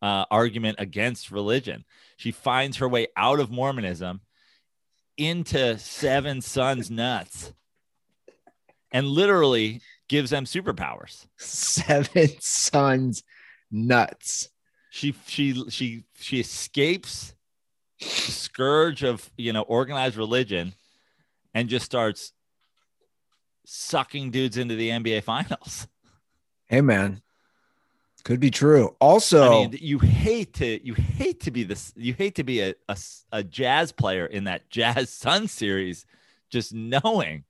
uh argument against religion? She finds her way out of Mormonism into Seven Sons nuts and literally gives them superpowers. Seven Sons nuts. She she she she escapes the scourge of you know organized religion and just starts sucking dudes into the NBA finals. Hey man, could be true. Also, I mean, you hate to you hate to be this you hate to be a, a a jazz player in that Jazz Sun series, just knowing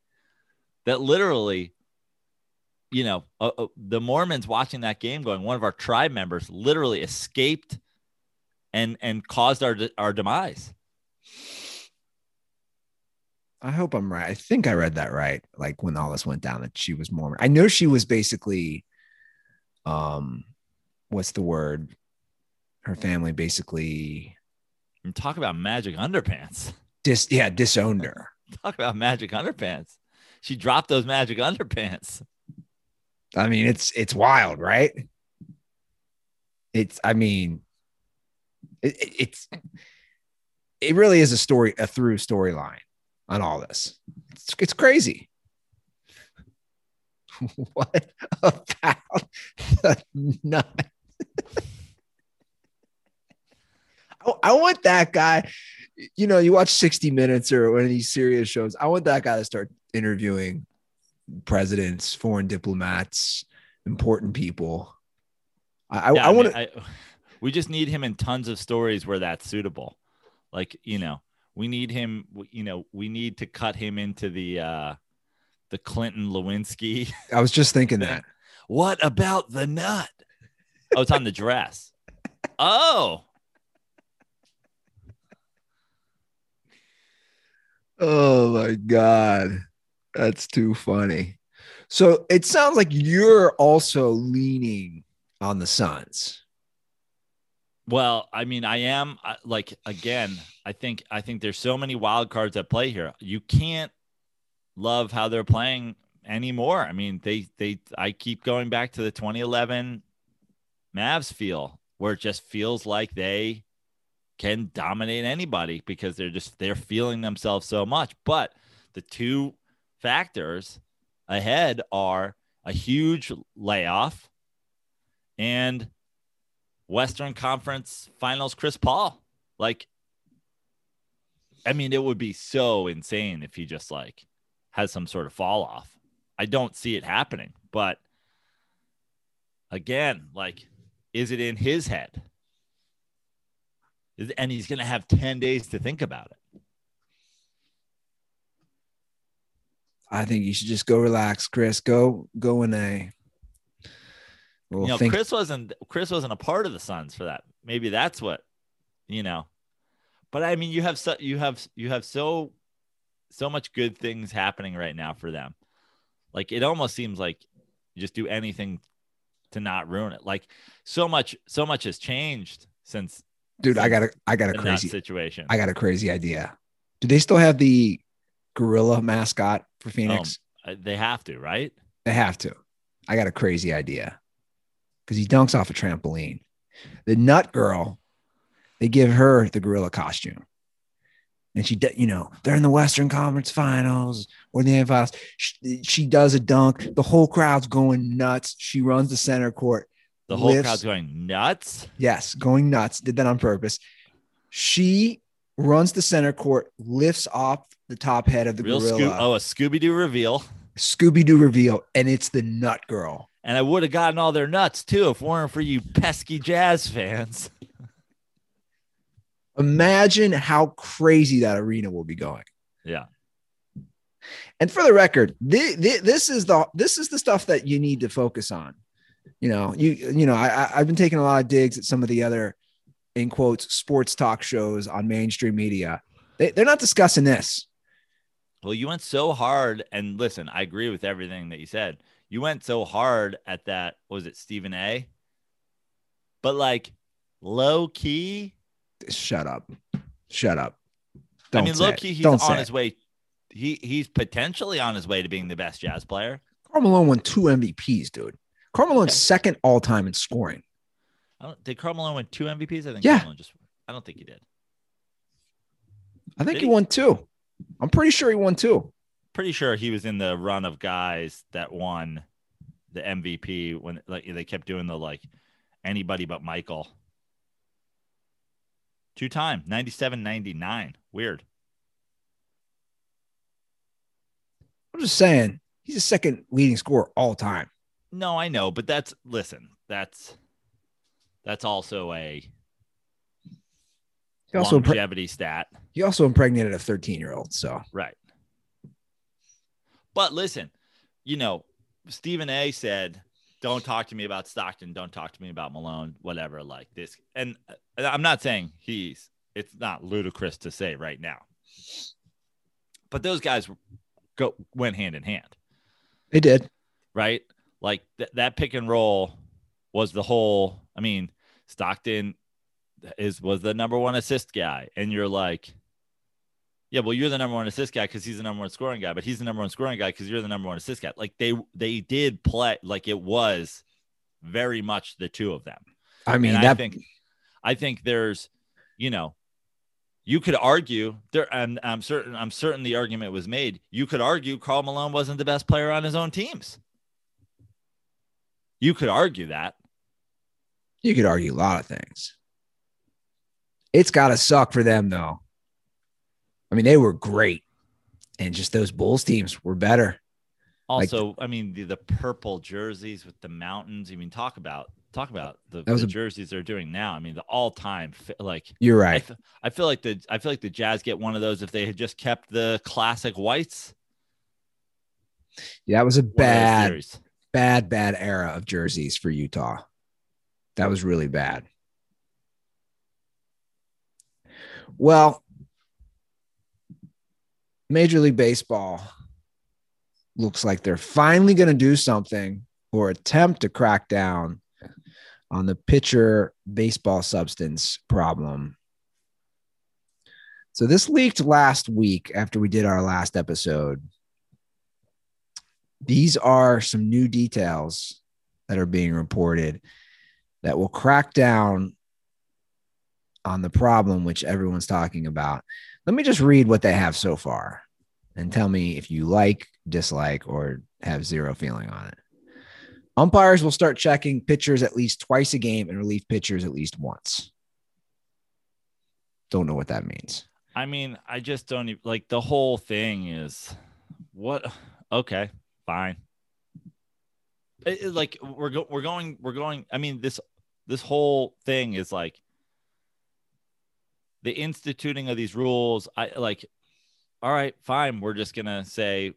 that literally, you know, uh, uh, the Mormons watching that game, going, one of our tribe members literally escaped and and caused our our demise. I hope I'm right. I think I read that right. Like when all this went down, that she was Mormon. I know she was basically, um, what's the word? Her family basically And talk about magic underpants. dis yeah disowned her. Talk about magic underpants. She dropped those magic underpants. I mean, it's it's wild, right? It's I mean, it, it- it's it really is a story, a through storyline on all this. It's it's crazy. what about the nut? I, want that guy. You know, you watch 60 Minutes or one of these serious shows. I want that guy to start interviewing presidents, foreign diplomats, important people. I, Yeah, I, I want to. We just need him in tons of stories where that's suitable. Like, you know, we need him, you know, we need to cut him into the uh the Clinton Lewinsky. I was just thinking that. what about the nut? Oh, it's on the dress. Oh. Oh my god, that's too funny. So it sounds like you're also leaning on the Suns. Well, I mean, I am like again. I think I think there's so many wild cards at play here. You can't love how they're playing anymore. I mean, they they I keep going back to the 2011 Mavs feel where it just feels like they can dominate anybody because they're just they're feeling themselves so much. But the two factors ahead are a huge layoff and Western Conference Finals Chris Paul. Like I mean, it would be so insane if he just like has some sort of fall off. I don't see it happening, but again, like is it in his head? And he's going to have 10 days to think about it. I think you should just go relax, Chris. Go go in a. you know, think- Chris wasn't Chris wasn't a part of the Suns for that. Maybe that's what, you know. But I mean, you have so you have you have so so much good things happening right now for them. Like it almost seems like you just do anything to not ruin it. Like so much so much has changed since dude i got a i got a crazy situation. I got a crazy idea. Do they still have the gorilla mascot for phoenix? um, they have to right? They have to. I got a crazy idea. Because he dunks off a trampoline. The nut girl they give her the gorilla costume. And she you know they're in the western conference finals or the finals she, she does a dunk. The whole crowd's going nuts. She runs the center court the whole lifts, crowd's going nuts. Yes, going nuts. Did that on purpose. She runs the center court, lifts off the top head of the Real gorilla. Sco- oh, a Scooby Doo reveal. Scooby Doo reveal, and it's the nut girl. And I would have gotten all their nuts too if it weren't for you pesky jazz fans. Imagine how crazy that arena will be going. Yeah. And for the record, this is the this is the stuff that you need to focus on you know, you you know, I I've been taking a lot of digs at some of the other in quotes sports talk shows on mainstream media. They, they're not discussing this. Well, you went so hard, and listen, I agree with everything that you said. You went so hard at that. Was it Stephen A? But like low key. Shut up. Shut up. Don't I mean, low key, he's Don't on his it. way. He he's potentially on his way to being the best jazz player. Karl Malone won two MVPs, dude. Karl Malone's second all time in scoring. did Karl Malone win two MVPs? I think yeah. just I don't think he did. I think did he, he won two. I'm pretty sure he won two. Pretty sure he was in the run of guys that won the MVP when like they kept doing the like anybody but Michael. Two time, 97 99. Weird. I'm just saying, he's the second leading scorer all time. No, I know, but that's listen, that's that's also a he also longevity stat. He also impregnated a 13 year old. So right. But listen, you know, Stephen A said, "Don't talk to me about Stockton. Don't talk to me about Malone. Whatever, like this." And I'm not saying he's. It's not ludicrous to say right now, but those guys go went hand in hand. They did, right? Like th- that pick and roll was the whole. I mean, Stockton is was the number one assist guy, and you're like, yeah, well, you're the number one assist guy because he's the number one scoring guy, but he's the number one scoring guy because you're the number one assist guy. Like they they did play like it was very much the two of them. I mean, that... I think I think there's, you know, you could argue there, and I'm certain I'm certain the argument was made. You could argue Karl Malone wasn't the best player on his own teams. You could argue that. You could argue a lot of things. It's got to suck for them, though. I mean, they were great, and just those Bulls teams were better. Also, like, I mean, the, the, purple jerseys with the mountains. I mean, talk about talk about the, the a, jerseys they're doing now. I mean, the all time like. You're right. I, I feel like the I feel like the Jazz get one of those if they had just kept the classic whites. Yeah, that was a bad bad, bad era of jerseys for Utah. That was really bad. Well, Major League Baseball looks like they're finally going to do something or attempt to crack down on the pitcher baseball substance problem. So this leaked last week after we did our last episode. These are some new details that are being reported that will crack down on the problem which everyone's talking about. Let me just read what they have so far and tell me if you like, dislike, or have zero feeling on it. Umpires will start checking pitchers at least twice a game and relief pitchers at least once. Don't know what that means. I mean, I just don't like the whole thing is what okay, fine. It- it, like we're go, we're going we're going I mean this this whole thing is like the instituting of these rules I like all right, fine, we're just going to say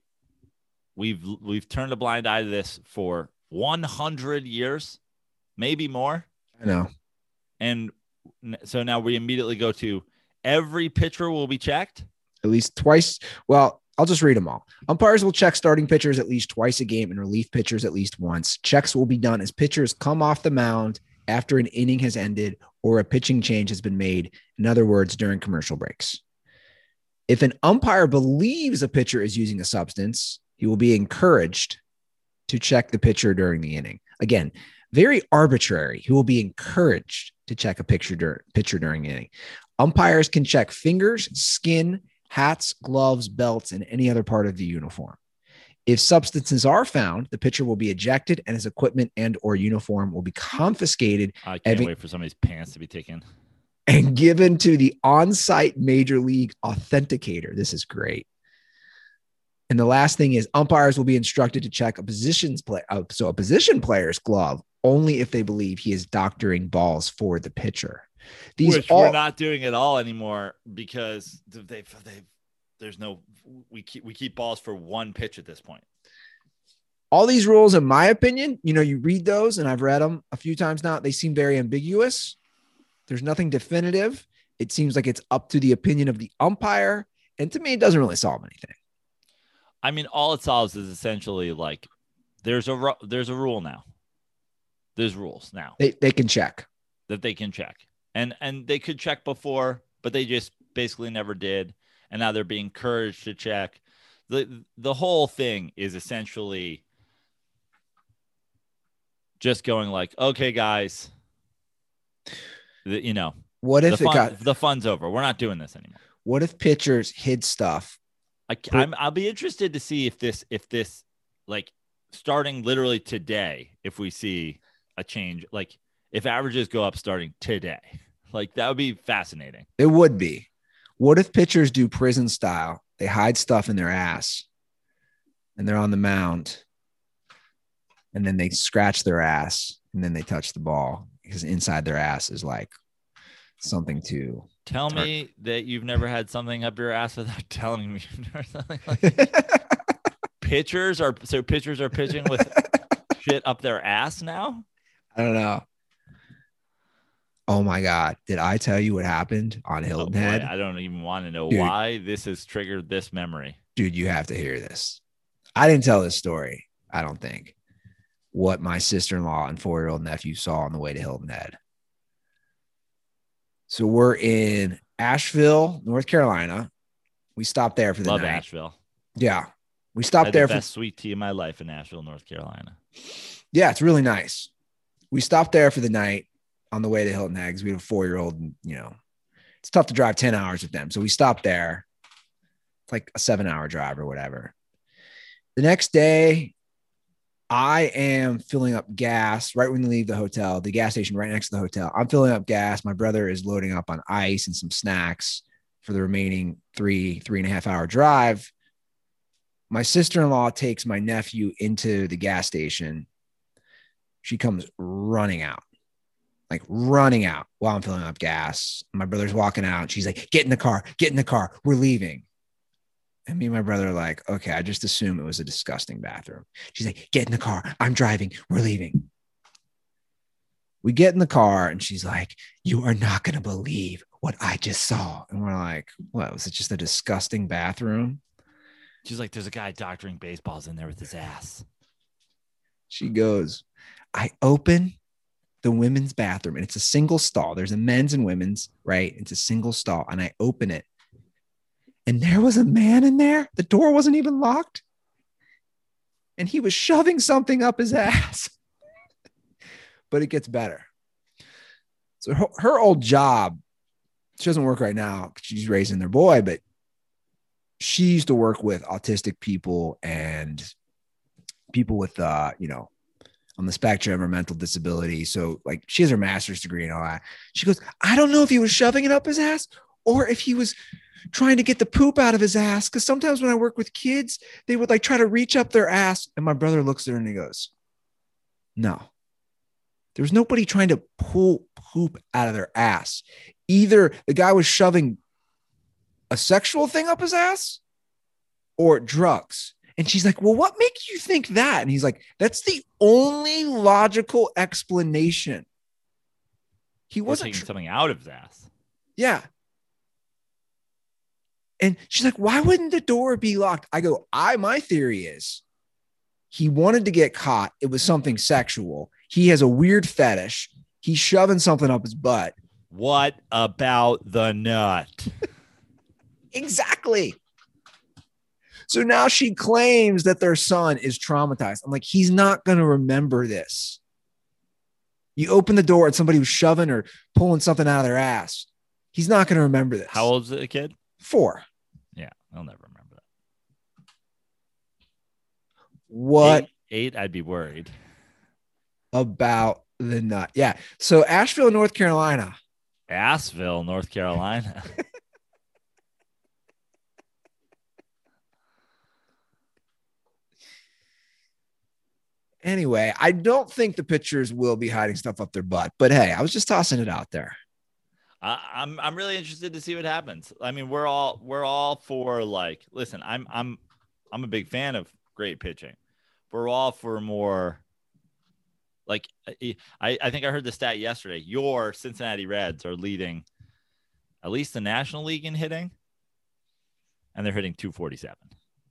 we've we've turned a blind eye to this for 100 years, maybe more. I know. And so now we immediately go to every pitcher will be checked. At least twice. Well, I'll just read them all. Umpires will check starting pitchers at least twice a game and relief pitchers at least once. Checks will be done as pitchers come off the mound after an inning has ended or a pitching change has been made. In other words, during commercial breaks. If an umpire believes a pitcher is using a substance, he will be encouraged to check the pitcher during the inning. Again, very arbitrary. He will be encouraged to check a picture pitcher during inning. Umpires can check fingers, skin, hats, gloves, belts, and any other part of the uniform. If substances are found, the pitcher will be ejected and his equipment and or uniform will be confiscated I can't wait for somebody's pants to be taken. and given to the on-site major league authenticator. This is great. And the last thing is umpires will be instructed to check a positions play uh, so a position player's glove only if they believe he is doctoring balls for the pitcher. These Which all, we're not doing at all anymore because they they there's no we keep we keep balls for one pitch at this point. all these rules, in my opinion, you know, you read those and I've read them a few times now. They seem very ambiguous. There's nothing definitive. It seems like it's up to the opinion of the umpire. And to me, it doesn't really solve anything. I mean, all it solves is essentially like there's a ru- there's a rule now. There's rules now They, they can check. that they can check, and and they could check before, but they just basically never did, and now they're being encouraged to check. the The whole thing is essentially just going like, okay, guys, the, you know, What the if it fun, got, the fun's over. We're not doing this anymore. what if pitchers hid stuff? I, I'm, I'll be interested to see if this, if this, like, starting literally today, if we see a change, like, if averages go up starting today, like that would be fascinating. It would be. What if pitchers do prison style? They hide stuff in their ass and they're on the mound and then they scratch their ass and then they touch the ball because inside their ass is like something to Tell me that you've never had something up your ass without telling me you've never something like pitchers are so pitchers are pitching with shit up their ass now. I don't know. Oh my God. Did I tell you what happened on Oh Hilton boy, Head? I don't even want to know Dude. why this has triggered this memory. Dude, you have to hear this. I didn't tell this story, I don't think. What my sister in law and four year old nephew saw on the way to Hilton Head. So we're in Asheville, North Carolina. We stopped there for the Love night. Asheville. Yeah. We stopped there the for sweet tea of my life in Asheville, North Carolina. Yeah, it's really nice. We stopped there for the night on the way to Hilton Head 'cause we have a four year old, and you know, it's tough to drive 10 hours with them. So we stopped there. It's like a seven hour drive or whatever. The next day, I am filling up gas right when we leave the hotel, the gas station right next to the hotel. I'm filling up gas. My brother is loading up on ice and some snacks for the remaining three, three and a half hour drive. My sister in law takes my nephew into the gas station she comes running out, like running out while I'm filling up gas. My brother's walking out. She's like, get in the car, get in the car. We're leaving. And me and my brother are like, okay, I just assume it was a disgusting bathroom. She's like, get in the car. I'm driving. We're leaving. We get in the car and she's like, you are not going to believe what I just saw. And we're like, what? Was it just a disgusting bathroom? She's like, there's a guy doctoring baseballs in there with his ass. She goes, I open the women's bathroom and it's a single stall. There's a men's and women's, right? It's a single stall. And I open it. And there was a man in there. The door wasn't even locked. And he was shoving something up his ass. but it gets better. So her, her old job, she doesn't work right now she's raising their boy, but she used to work with autistic people and people with uh, you know, on the spectrum or mental disability. So like she has her master's degree and all that. She goes, I don't know if he was shoving it up his ass or if he was trying to get the poop out of his ass. Cause sometimes when I work with kids, they would like try to reach up their ass. And my brother looks at there and he goes, No. There was nobody trying to pull poop out of their ass. Either the guy was shoving a sexual thing up his ass or drugs. And she's like, Well, what makes you think that? And he's like, That's the only logical explanation. He wasn't, taking tr- something out of ass. yeah. And she's like, Why wouldn't the door be locked? I go, I, my theory is he wanted to get caught. It was something sexual. He has a weird fetish. He's shoving something up his butt. What about the nut? Exactly. So now she claims that their son is traumatized. I'm like, he's not going to remember this. You open the door and somebody was shoving or pulling something out of their ass. He's not going to remember this. How old is the kid? Four. Yeah, I'll never remember that. What Eight, eight, I'd be worried. about the nut? Yeah. So Asheville, North Carolina. Asheville, North Carolina. Anyway, I don't think the pitchers will be hiding stuff up their butt, but hey, I was just tossing it out there. I, I'm I'm really interested to see what happens. I mean, we're all we're all for like, listen, I'm I'm I'm a big fan of great pitching. We're all for more. Like I I think I heard the stat yesterday. Your Cincinnati Reds are leading, at least the National League in hitting, and they're hitting 247.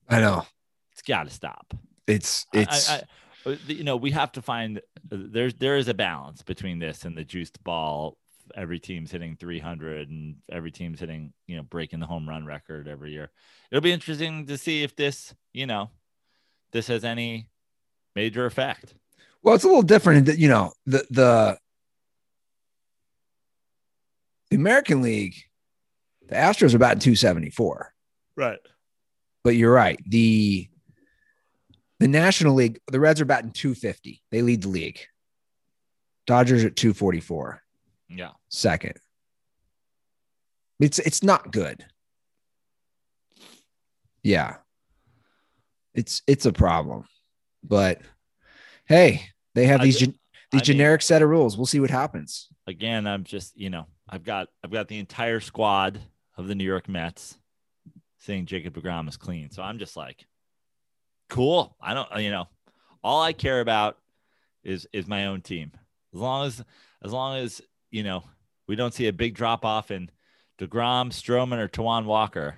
I know. It's got to stop. It's it's I, I, Uh, you know, we have to find uh, there's there is a balance between this and the juiced ball. Every team's hitting 300, and every team's hitting, you know, breaking the home run record every year. It'll be interesting to see if this, you know, this has any major effect. Well, it's a little different. that, You know, the the the American League, the Astros are batting 274. Right. But you're right. The the National League, the Reds are batting 250. They lead the league. Dodgers at 244, Yeah. second. It's it's not good. Yeah. It's it's a problem. But hey, they have I these gen- these I mean- generic set of rules. We'll see what happens. Again, I'm just, you know, I've got I've got the entire squad of the New York Mets saying Jacob DeGrom is clean. So I'm just like, cool. I don't, you know, all I care about is is my own team. As long as as long as you know we don't see a big drop off in Degrom, Stroman, or Taijuan Walker.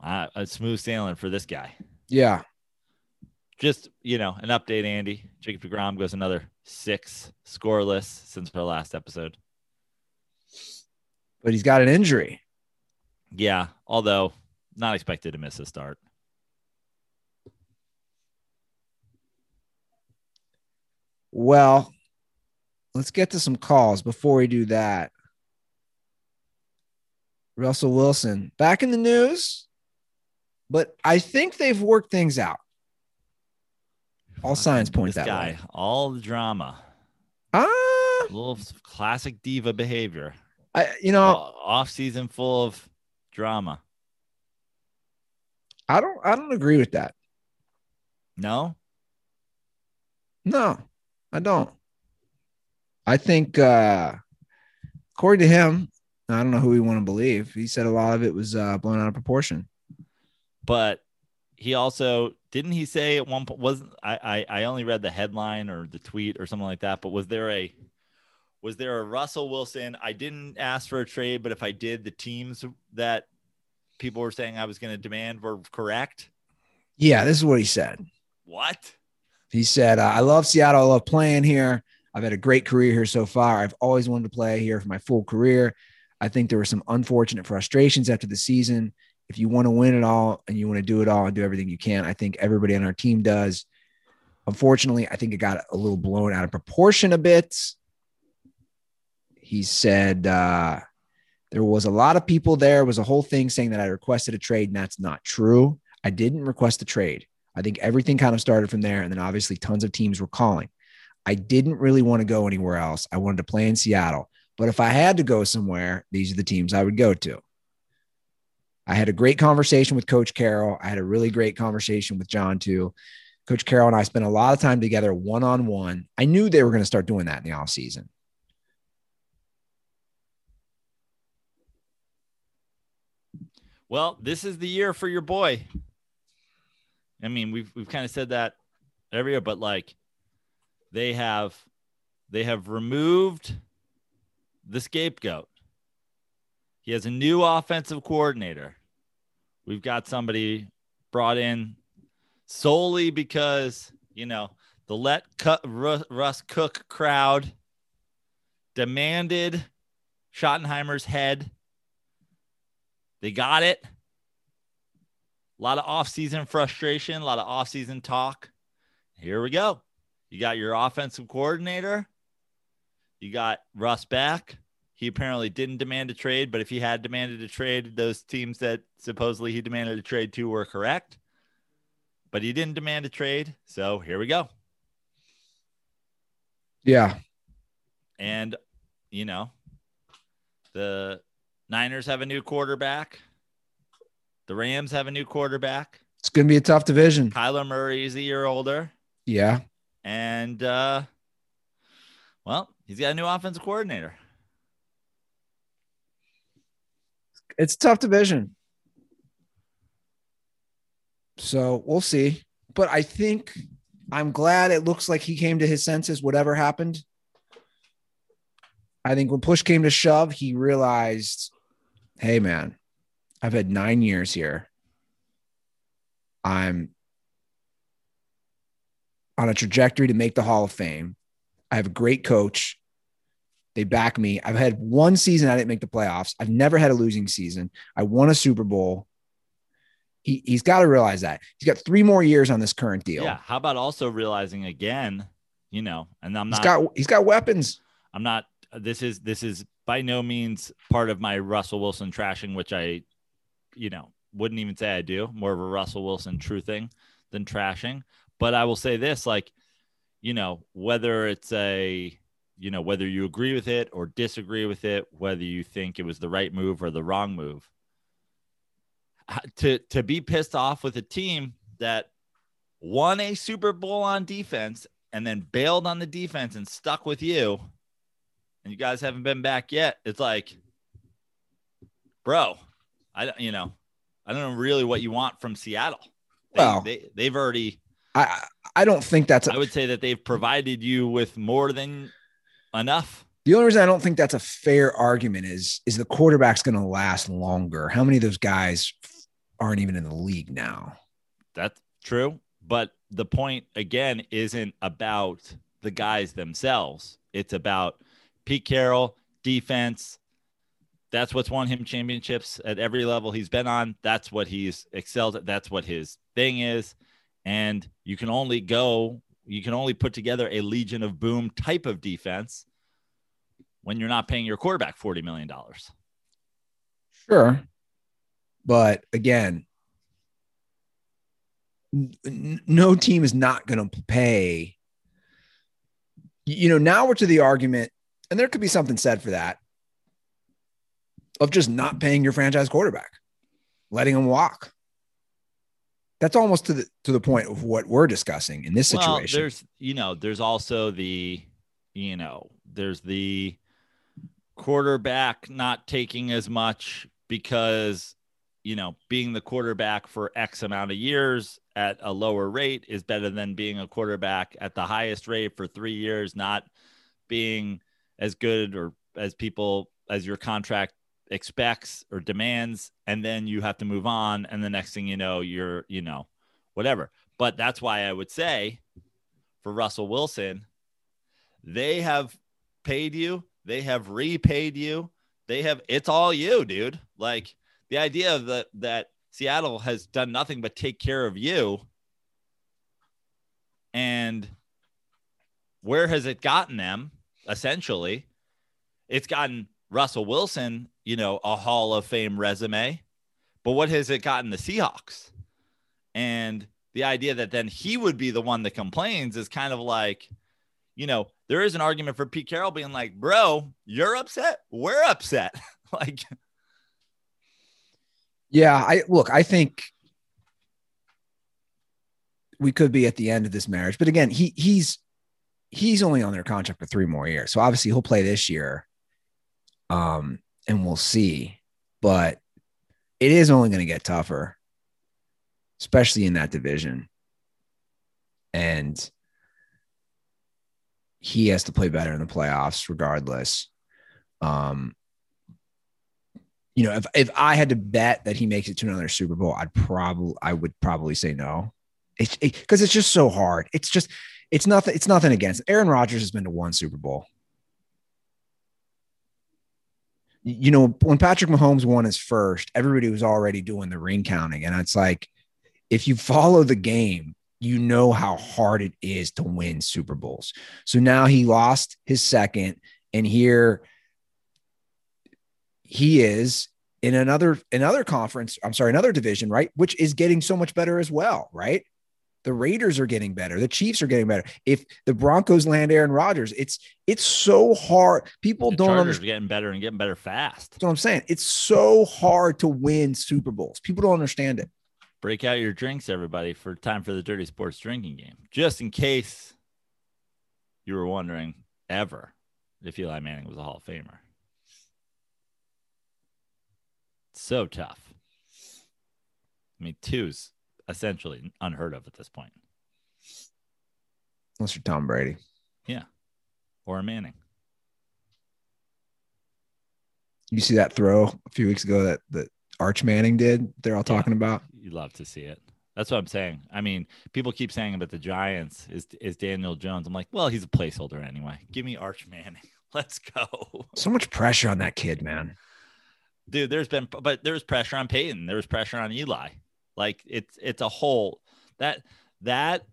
Uh, a smooth sailing for this guy. Yeah. Just you know, an update, Andy. Jacob Degrom goes another six scoreless since our last episode. But he's got an injury. Yeah, although not expected to miss a start. Well, let's get to some calls before we do that. Russell Wilson back in the news, but I think they've worked things out. All signs point this that guy, way. all the drama, Ah, a little classic diva behavior. I, you know, Off season full of drama. I don't, I don't agree with that. No, No, I don't. I think, uh, according to him, I don't know who we want to believe. He said a lot of it was uh, blown out of proportion. but he also didn't he say at one point wasn't I, I I only read the headline or the tweet or something like that, but was there a was there a Russell Wilson? I didn't ask for a trade, but if I did, the teams that people were saying I was going to demand were correct? Yeah, this is what he said. What? He said, uh, I love Seattle. I love playing here. I've had a great career here so far. I've always wanted to play here for my full career. I think there were some unfortunate frustrations after the season. If you want to win it all and you want to do it all and do everything you can, I think everybody on our team does. Unfortunately, I think it got a little blown out of proportion a bit. He said uh, there was a lot of people there. It was a whole thing saying that I requested a trade, and that's not true. I didn't request a trade. I think everything kind of started from there. And then obviously tons of teams were calling. I didn't really want to go anywhere else. I wanted to play in Seattle. But if I had to go somewhere, these are the teams I would go to. I had a great conversation with Coach Carroll. I had a really great conversation with John, too. Coach Carroll and I spent a lot of time together one on one. I knew they were going to start doing that in the offseason. Well, this is the year for your boy. I mean, we've we've kind of said that every year, but like they have they have removed the scapegoat. He has a new offensive coordinator. We've got somebody brought in solely because, you know, the let cut Russ Cook crowd demanded Schottenheimer's head. They got it. A lot of offseason frustration, a lot of offseason talk. Here we go. You got your offensive coordinator. You got Russ back. He apparently didn't demand a trade, but if he had demanded a trade, those teams that supposedly he demanded a trade to were correct. But he didn't demand a trade. So here we go. Yeah. And, you know, the Niners have a new quarterback. The Rams have a new quarterback. It's going to be a tough division. Kyler Murray is a year older. Yeah. And, uh, well, he's got a new offensive coordinator. It's a tough division. So we'll see. But I think I'm glad it looks like he came to his senses, whatever happened. I think when push came to shove, he realized, hey, man, I've had nine years here. I'm on a trajectory to make the Hall of Fame. I have a great coach. They back me. I've had one season I didn't make the playoffs. I've never had a losing season. I won a Super Bowl. He, he's got to realize that. He's got three more years on this current deal. Yeah. How about also realizing again, you know, and I'm not, he's got, he's got weapons. I'm not, this is, this is by no means part of my Russell Wilson trashing, which I you know, wouldn't even say I do. More of a Russell Wilson truthing than trashing. But I will say this like, you know, whether it's a, you know, whether you agree with it or disagree with it, whether you think it was the right move or the wrong move, to to be pissed off with a team that won a Super Bowl on defense and then bailed on the defense and stuck with you, and you guys haven't been back yet. It's like, bro, I don't, you know, I don't know really what you want from Seattle. They, well, they they've already. I I don't think that's. A, I would say that they've provided you with more than enough. The only reason I don't think that's a fair argument is is the quarterback's going to last longer. How many of those guys aren't even in the league now? That's true, but the point again isn't about the guys themselves. It's about Pete Carroll, defense, that's what's won him championships at every level he's been on. That's what he's excelled at. That's what his thing is. And you can only go, you can only put together a Legion of Boom type of defense when you're not paying your quarterback $40 million. Sure. But again, n- no team is not going to pay. You know, now we're to the argument, and there could be something said for that of just not paying your franchise quarterback, letting him walk. That's almost to the to the point of what we're discussing in this situation. Well, there's you know, there's also the you know, there's the quarterback not taking as much because you know, being the quarterback for X amount of years at a lower rate is better than being a quarterback at the highest rate for three years, not being as good or as people as your contract expects or demands and then you have to move on and the next thing you know you're you know whatever. But that's why i would say for russell wilson they have paid you they have repaid you they have it's all you dude. Like the idea that that seattle has done nothing but take care of you and where has it gotten them essentially it's gotten Russell Wilson, you know, a Hall of Fame resume. But what has it gotten the Seahawks? And the idea that then he would be the one that complains is kind of like, you know, there is an argument for Pete Carroll being like, bro, you're upset. We're upset. like, yeah, I look, I think we could be at the end of this marriage. But again, he he's he's only on their contract for three more years. So obviously he'll play this year. Um, and we'll see. But it is only going to get tougher, especially in that division. And he has to play better in the playoffs regardless. Um, you know, if, if I had to bet that he makes it to another Super Bowl, I'd probably I would probably say no. It's because it, it's just so hard. It's just it's nothing. It's nothing against Aaron Rodgers has been to one Super Bowl you know, when Patrick Mahomes won his first, everybody was already doing the ring counting. And it's like, if you follow the game, you know how hard it is to win Super Bowls. So now he lost his second, and here he is in another another conference. I'm sorry, another division, right? Which is getting so much better as well, right? The Raiders are getting better. The Chiefs are getting better. If the Broncos land Aaron Rodgers, it's it's so hard. People the don't understand. Chargers understand. are getting better and getting better fast. That's what I'm saying. It's so hard to win Super Bowls. People don't understand it. Break out your drinks, everybody, for time for the Dirty Sports drinking game. Just in case you were wondering ever if Eli Manning was a Hall of Famer. So tough. I mean, two's essentially unheard of at this point. Unless you're Tom Brady. Yeah. Or a Manning. You see that throw a few weeks ago that that Arch Manning did? They're all talking about. You love to see it. That's what I'm saying. I mean, people keep saying about the Giants is is Daniel Jones. I'm like, well, he's a placeholder anyway. Give me Arch Manning. Let's go. So much pressure on that kid, man. Dude, there's been but there was pressure on Peyton. There was pressure on Eli. Like it's it's a whole that that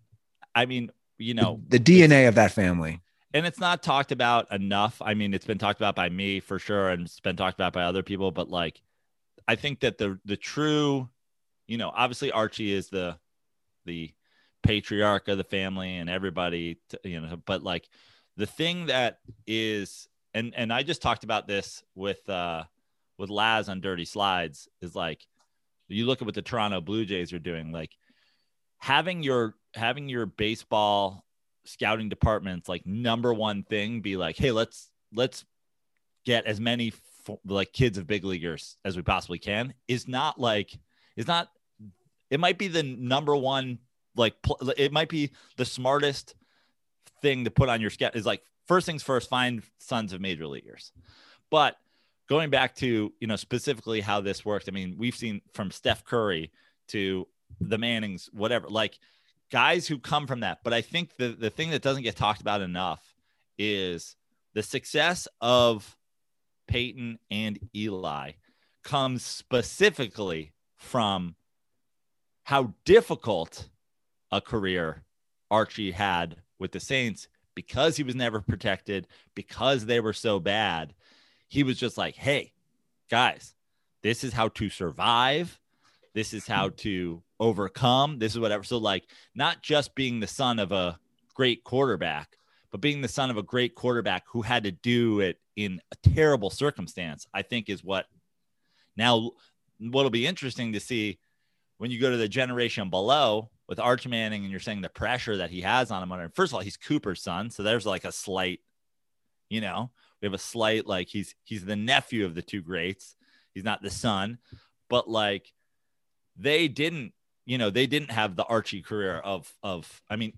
I mean, you know, the DNA of that family. and it's not talked about enough. I mean, it's been talked about by me for sure, and it's been talked about by other people. But like, I think that the the true, you know, obviously Archie is the the patriarch of the family and everybody, t- you know. But like, the thing that is, and and I just talked about this with uh with Laz on Dirty Slides is like, you look at what the Toronto Blue Jays are doing, like having your having your baseball scouting department's like number one thing be like hey let's let's get as many like kids of big leaguers as we possibly can is not like is not it might be the number one like pl- it might be the smartest thing to put on your scout is like first things first find sons of major leaguers. But going back to you know specifically how this worked i mean we've seen from steph curry to the mannings whatever like guys who come from that. But I think the, the thing that doesn't get talked about enough is the success of Peyton and Eli comes specifically from how difficult a career Archie had with the Saints because he was never protected, because they were so bad. He was just like, hey, guys, this is how to survive. This is how to overcome. This is whatever. So, like, not just being the son of a great quarterback, but being the son of a great quarterback who had to do it in a terrible circumstance, I think is what now what'll be interesting to see when you go to the generation below with Arch Manning and you're saying the pressure that he has on him. First of all, he's Cooper's son. So there's like a slight, you know, we have a slight, like he's, he's the nephew of the two greats. He's not the son, but like they didn't you know they didn't have the Archie career of of I mean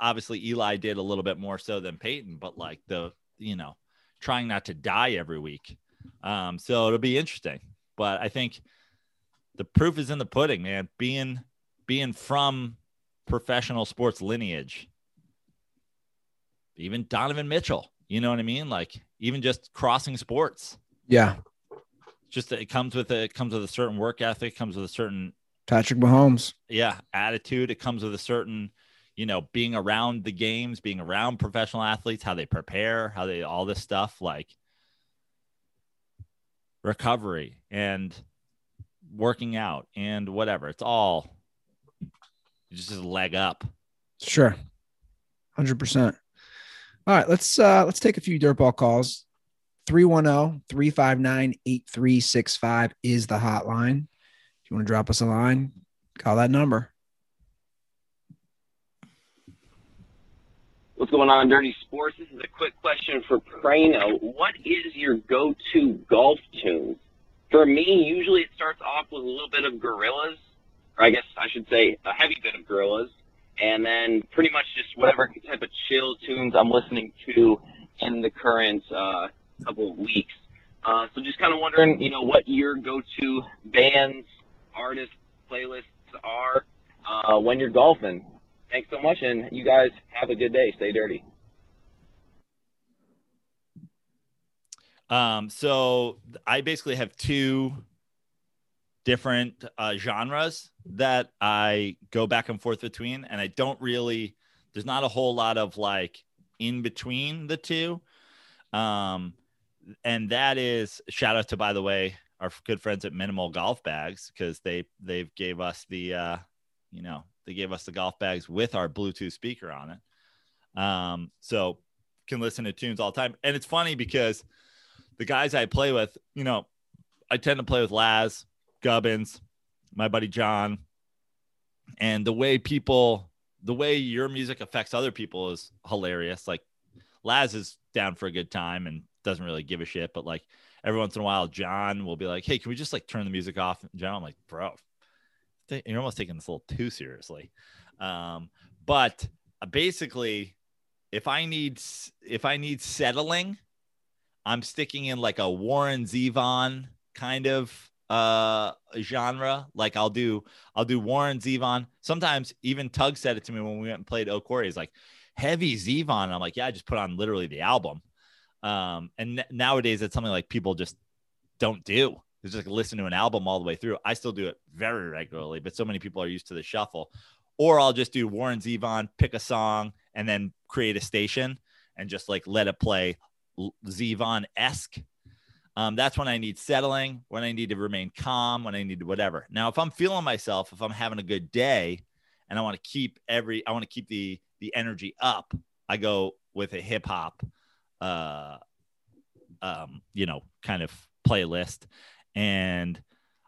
obviously Eli did a little bit more so than Peyton but like the you know trying not to die every week Um, so it'll be interesting. But I think the proof is in the pudding, man. Being being from professional sports lineage, even Donovan Mitchell, you know what I mean? Like even just crossing sports. Yeah. Just it comes with a it comes with a certain work ethic, comes with a certain Patrick Mahomes. yeah attitude. It comes with a certain you know being around the games, being around professional athletes, how they prepare, how they all this stuff like recovery and working out and whatever. It's all just a leg up. Sure. 100%. All right, let's uh let's take a few dirtball calls. oh, 310-359-8365 is the hotline. If you want to drop us a line, call that number. What's going on, Dirty Sports? This is a quick question for Prano. What is your go-to golf tune? For me, usually it starts off with a little bit of Gorillaz, or I guess I should say a heavy bit of Gorillaz, and then pretty much just whatever type of chill tunes I'm listening to in the current uh, couple of weeks. Uh, so just kind of wondering, you know, what your go-to bands, artists, playlists are uh, when you're golfing. Thanks so much, and you guys have a good day. Stay dirty. Um, so I basically have two different uh, genres that I go back and forth between, and I don't really. There's not a whole lot of like in between the two, um, and that is shout out to by the way our good friends at Minimal Golf Bags because they they've gave us the uh, you know they gave us the golf bags with our Bluetooth speaker on it, um, so can listen to tunes all the time, and it's funny because the guys I play with, you know, I tend to play with Laz, Gubbins, my buddy John, and the way people, the way your music affects other people is hilarious. Like Laz is down for a good time and doesn't really give a shit, but like every once in a while, John will be like, "Hey, can we just like turn the music off?" And John, I'm like, "Bro, you're almost taking this a little too seriously." Um, but basically, if I need if I need settling I'm sticking in like a Warren Zevon kind of uh genre. Like I'll do I'll do Warren Zevon. Sometimes even Tug said it to me when we went and played O'Corey. He's like heavy Zevon. I'm like, yeah, I just put on literally the album. Um, and n- nowadays it's something like people just don't do. They just like listen to an album all the way through. I still do it very regularly, but so many people are used to the shuffle. Or I'll just do Warren Zevon, pick a song, and then create a station and just like let it play Zevon esque. Um, that's when I need settling, when I need to remain calm, when I need to whatever. Now, if I'm feeling myself, if I'm having a good day, and I want to keep every, I want to keep the the energy up, I go with a hip hop, uh, um, you know, kind of playlist, and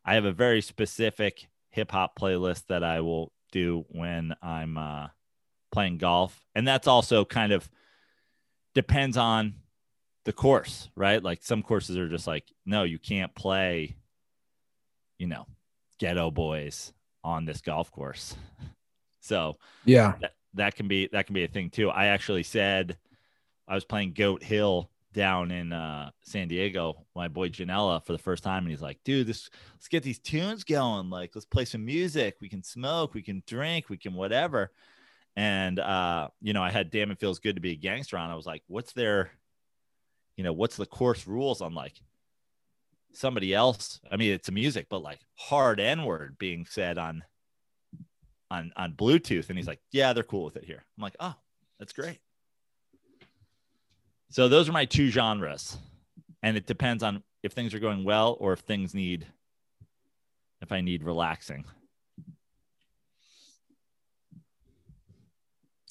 I have a very specific hip hop playlist that I will do when I'm uh, playing golf, and that's also kind of depends on the course, right? Like some courses are just like, no, you can't play, you know, Geto Boys on this golf course. So Yeah. that, that can be that can be a thing too. I actually said I was playing Goat Hill down in uh, San Diego, my boy Janella for the first time, and he's like, "Dude, this let's get these tunes going. Like, let's play some music. We can smoke, we can drink, we can whatever." And uh, you know, I had "Damn It Feels Good to Be a Gangster" on. I was like, "What's their, you know, what's the course rules on like somebody else? I mean, it's a music, but like hard N word being said on on on Bluetooth." And he's like, "Yeah, they're cool with it here." I'm like, "Oh, that's great." So those are my two genres. And it depends on if things are going well or if things need if I need relaxing.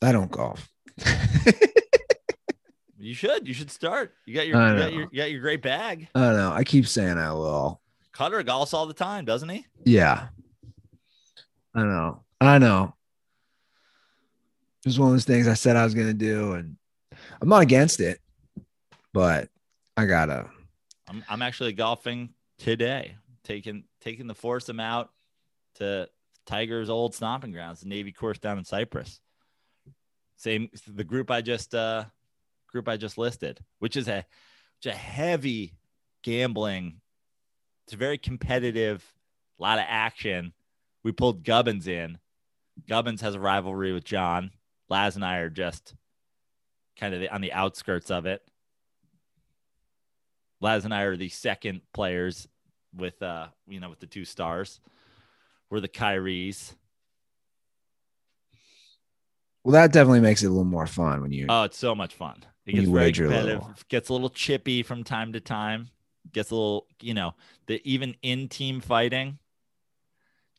I don't golf. You should. You should start. You got your you got your, you got your great bag. I don't know. I keep saying I will. Cutter golfs all the time, doesn't he? Yeah. I know. I know. It was one of those things I said I was going to do, and I'm not against it, but I gotta. I'm I'm actually golfing today. Taking taking the foursome out to Tiger's old stomping grounds, the Navy course down in Cypress. Same the group I just uh group I just listed, which is a which a heavy gambling. It's a very competitive, a lot of action. We pulled Gubbins in. Gubbins has a rivalry with John. Laz and I are just kind of on the outskirts of it. Laz and I are the second players with uh you know with the two stars. We're the Kyries. Well, that definitely makes it a little more fun when you. Oh, it's so much fun. It gets you very competitive. little. Gets a little chippy from time to time. Gets a little, you know, the even in team fighting.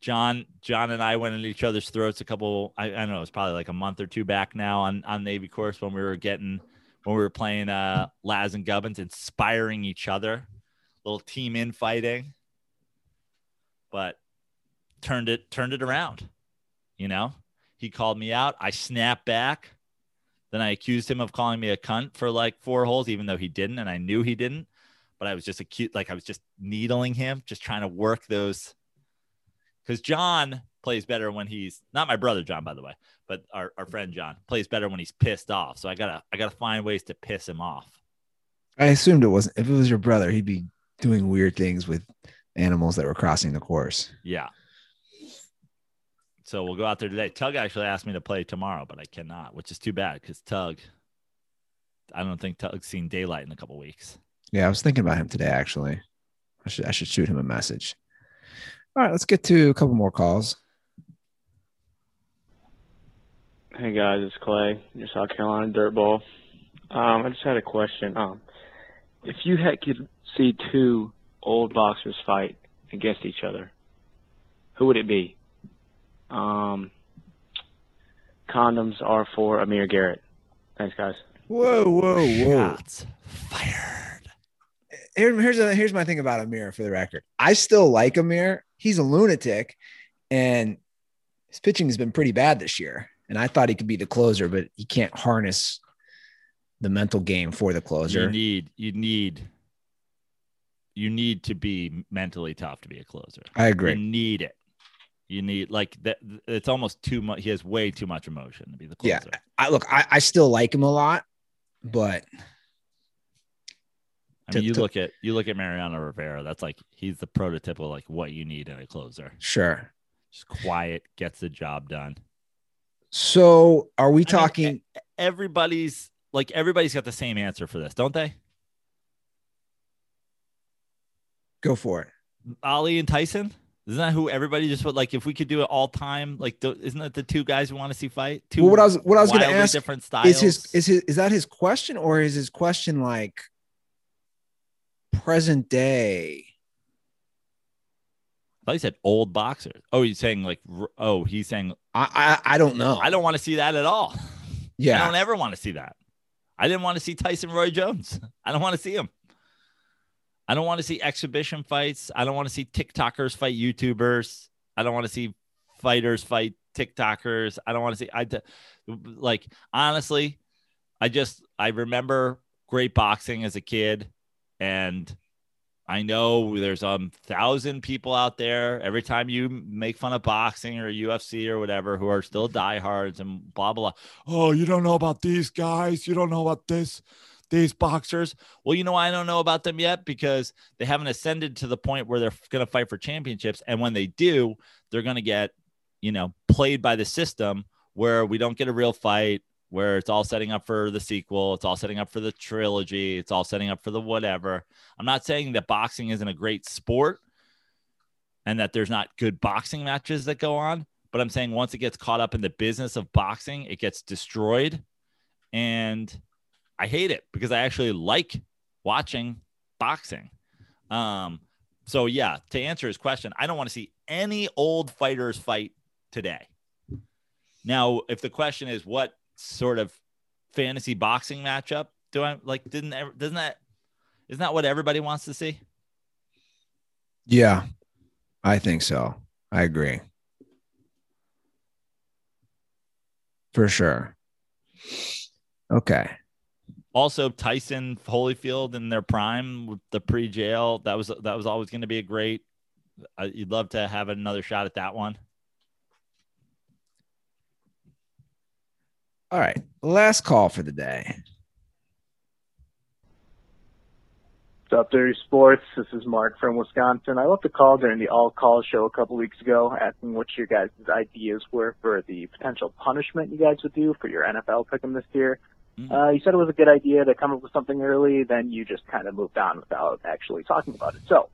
John, John and I went at each other's throats a couple. I, I don't know. It was probably like a month or two back now on on Navy course when we were getting when we were playing uh Laz and Gubbins, inspiring each other, little team infighting. But turned it turned it around. You know, he called me out. I snapped back. Then I accused him of calling me a cunt for like four holes, even though he didn't, and I knew he didn't. But I was just acute, like I was just needling him, just trying to work those. Because John plays better when he's not my brother John, by the way, but our, our friend John plays better when he's pissed off. So I gotta I gotta find ways to piss him off. I assumed it wasn't. If it was your brother, he'd be doing weird things with animals that were crossing the course. Yeah. So we'll go out there today. Tug actually asked me to play tomorrow, but I cannot, which is too bad because Tug, I don't think Tug's seen daylight in a couple weeks. Yeah, I was thinking about him today. Actually, I should I should shoot him a message. All right, let's get to a couple more calls. Hey guys, it's Clay, your South Carolina dirtball. Um, I just had a question. Um, if you had could see two old boxers fight against each other, who would it be? Um, condoms are for Amir Garrett. Thanks, guys. Whoa, whoa, whoa! Shots fired. Here, here's a, here's my thing about Amir. For the record, I still like Amir. He's a lunatic, and his pitching has been pretty bad this year. And I thought he could be the closer, but he can't harness the mental game for the closer. You need you need you need to be mentally tough to be a closer. I agree. You agree. need it. You need like that. It's almost too much. He has way too much emotion to be the closer. Yeah. I look, I, I still like him a lot, but I To- mean, you to- look at you look at Mariano Rivera. That's like he's the prototypical like what you need in a closer. sure. Just quiet, gets the job done. So are we I mean, talking? Everybody's like everybody's got the same answer for this, don't they? go for it. Ali and Tyson. Isn't that who everybody just would like? If we could do it all time, like, th- isn't that the two guys we want to see fight? Two Well, what I was what I was going to ask different styles. is his is his is that his question or is his question like present day? I thought he said old boxers. Oh, he's saying like, oh, he's saying I I, I don't know. I don't want to see that at all. Yeah, I don't ever want to see that. I didn't want to see Tyson Roy Jones. I don't want to see him. I don't want to see exhibition fights. I don't want to see TikTokers fight YouTubers. I don't want to see fighters fight TikTokers. I don't want to see I like honestly, I just I remember great boxing as a kid and I know there's a um, thousand people out there every time you make fun of boxing or UFC or whatever who are still diehards and blah blah blah. Oh, you don't know about these guys. You don't know about this, these boxers. Well, you know I don't know about them yet because they haven't ascended to the point where they're going to fight for championships. And when they do, they're going to get, you know, played by the system where we don't get a real fight, where it's all setting up for the sequel, it's all setting up for the trilogy, it's all setting up for the whatever. I'm not saying that boxing isn't a great sport and that there's not good boxing matches that go on, but I'm saying once it gets caught up in the business of boxing, it gets destroyed. And I hate it because I actually like watching boxing. Um, so yeah, to answer his question, I don't want to see any old fighters fight today. Now, if the question is what sort of fantasy boxing matchup do I like? Didn't ever, doesn't that isn't that what everybody wants to see? yeah, I think so. I agree for sure. Okay, Also, Tyson Holyfield in their prime with the pre-jail that was that was always going to be a great. Uh, you'd love to have another shot at that one. all right. Last call for the day. What's up, Dirty Sports? This is Mark from Wisconsin. I left a call during the All Call show a couple weeks ago asking what your guys' ideas were for the potential punishment you guys would do for your NFL pick'em this year. Mm. Uh, you said it was a good idea to come up with something early, then you just kind of moved on without actually talking about it. So,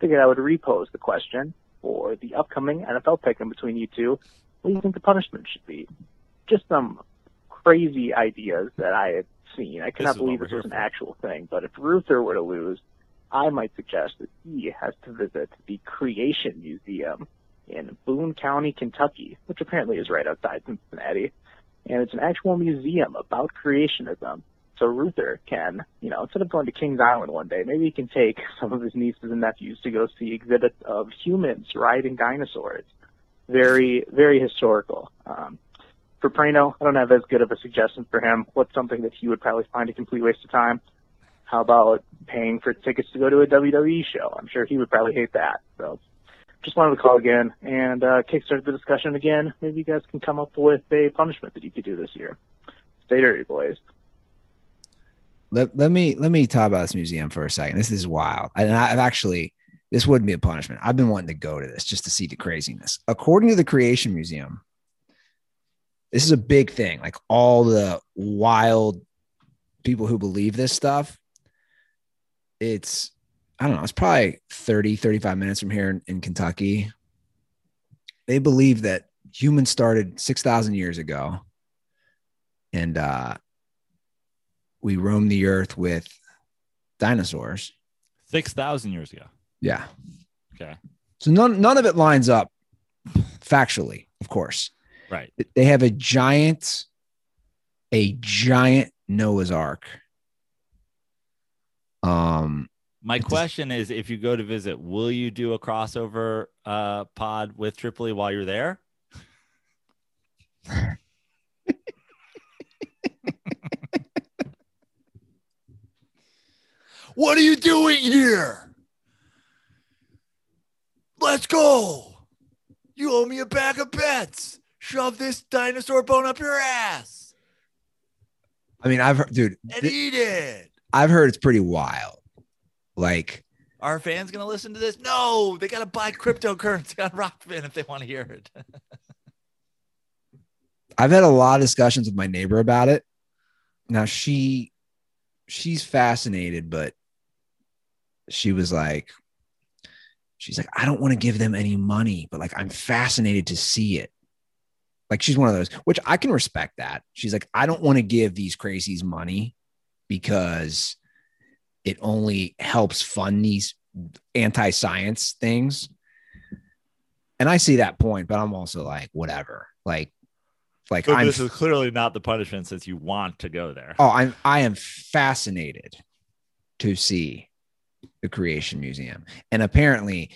figured I would repose the question for the upcoming NFL pick'em between you two. What do you think the punishment should be? Just some crazy ideas that I had seen. I cannot believe this was an for. actual thing, but if Ruther were to lose, I might suggest that he has to visit the Creation Museum in Boone County, Kentucky, which apparently is right outside Cincinnati. And it's an actual museum about creationism. So Ruther can, you know, instead of going to Kings Island one day, maybe he can take some of his nieces and nephews to go see exhibits of humans riding dinosaurs. Very, very historical. Um, for Prano, I don't have as good of a suggestion for him. What's something that he would probably find a complete waste of time? How about paying for tickets to go to a WWE show? I'm sure he would probably hate that. So just wanted to call again and uh, kickstart the discussion again. Maybe you guys can come up with a punishment that you could do this year. Stay dirty, boys. Let, let me let me talk about this museum for a second. This is wild. And I've actually this wouldn't be a punishment. I've been wanting to go to this just to see the craziness. According to the Creation Museum, this is a big thing. Like all the wild people who believe this stuff. It's I don't know, it's probably 30, 35 minutes from here in, in Kentucky. They believe that humans started 6,000 years ago. And uh, we roamed the earth with dinosaurs. Six thousand years ago. Yeah. Okay. So none, none of it lines up factually, of course. Right. They have a giant, a giant Noah's Ark. Um, My It's- question is if you go to visit, will you do a crossover uh, pod with Tripoli while you're there? what are you doing here? Let's go. You owe me a bag of bets. Shove this dinosaur bone up your ass I mean, I've heard, dude, and th- eat it. I've heard it's pretty wild. Like, Are fans going to listen to this? No, they got to buy cryptocurrency on Rokfin if they want to hear it. I've had a lot of discussions with my neighbor about it. Now she she's fascinated, but she was like, she's like, I don't want to give them any money, but like I'm fascinated to see it. Like she's one of those, which I can respect that. She's like, I don't want to give these crazies money because it only helps fund these anti-science things. And I see that point, but I'm also like, whatever. Like, like I'm this is clearly not the punishment since you want to go there. Oh, I'm I am fascinated to see the Creation Museum. And apparently,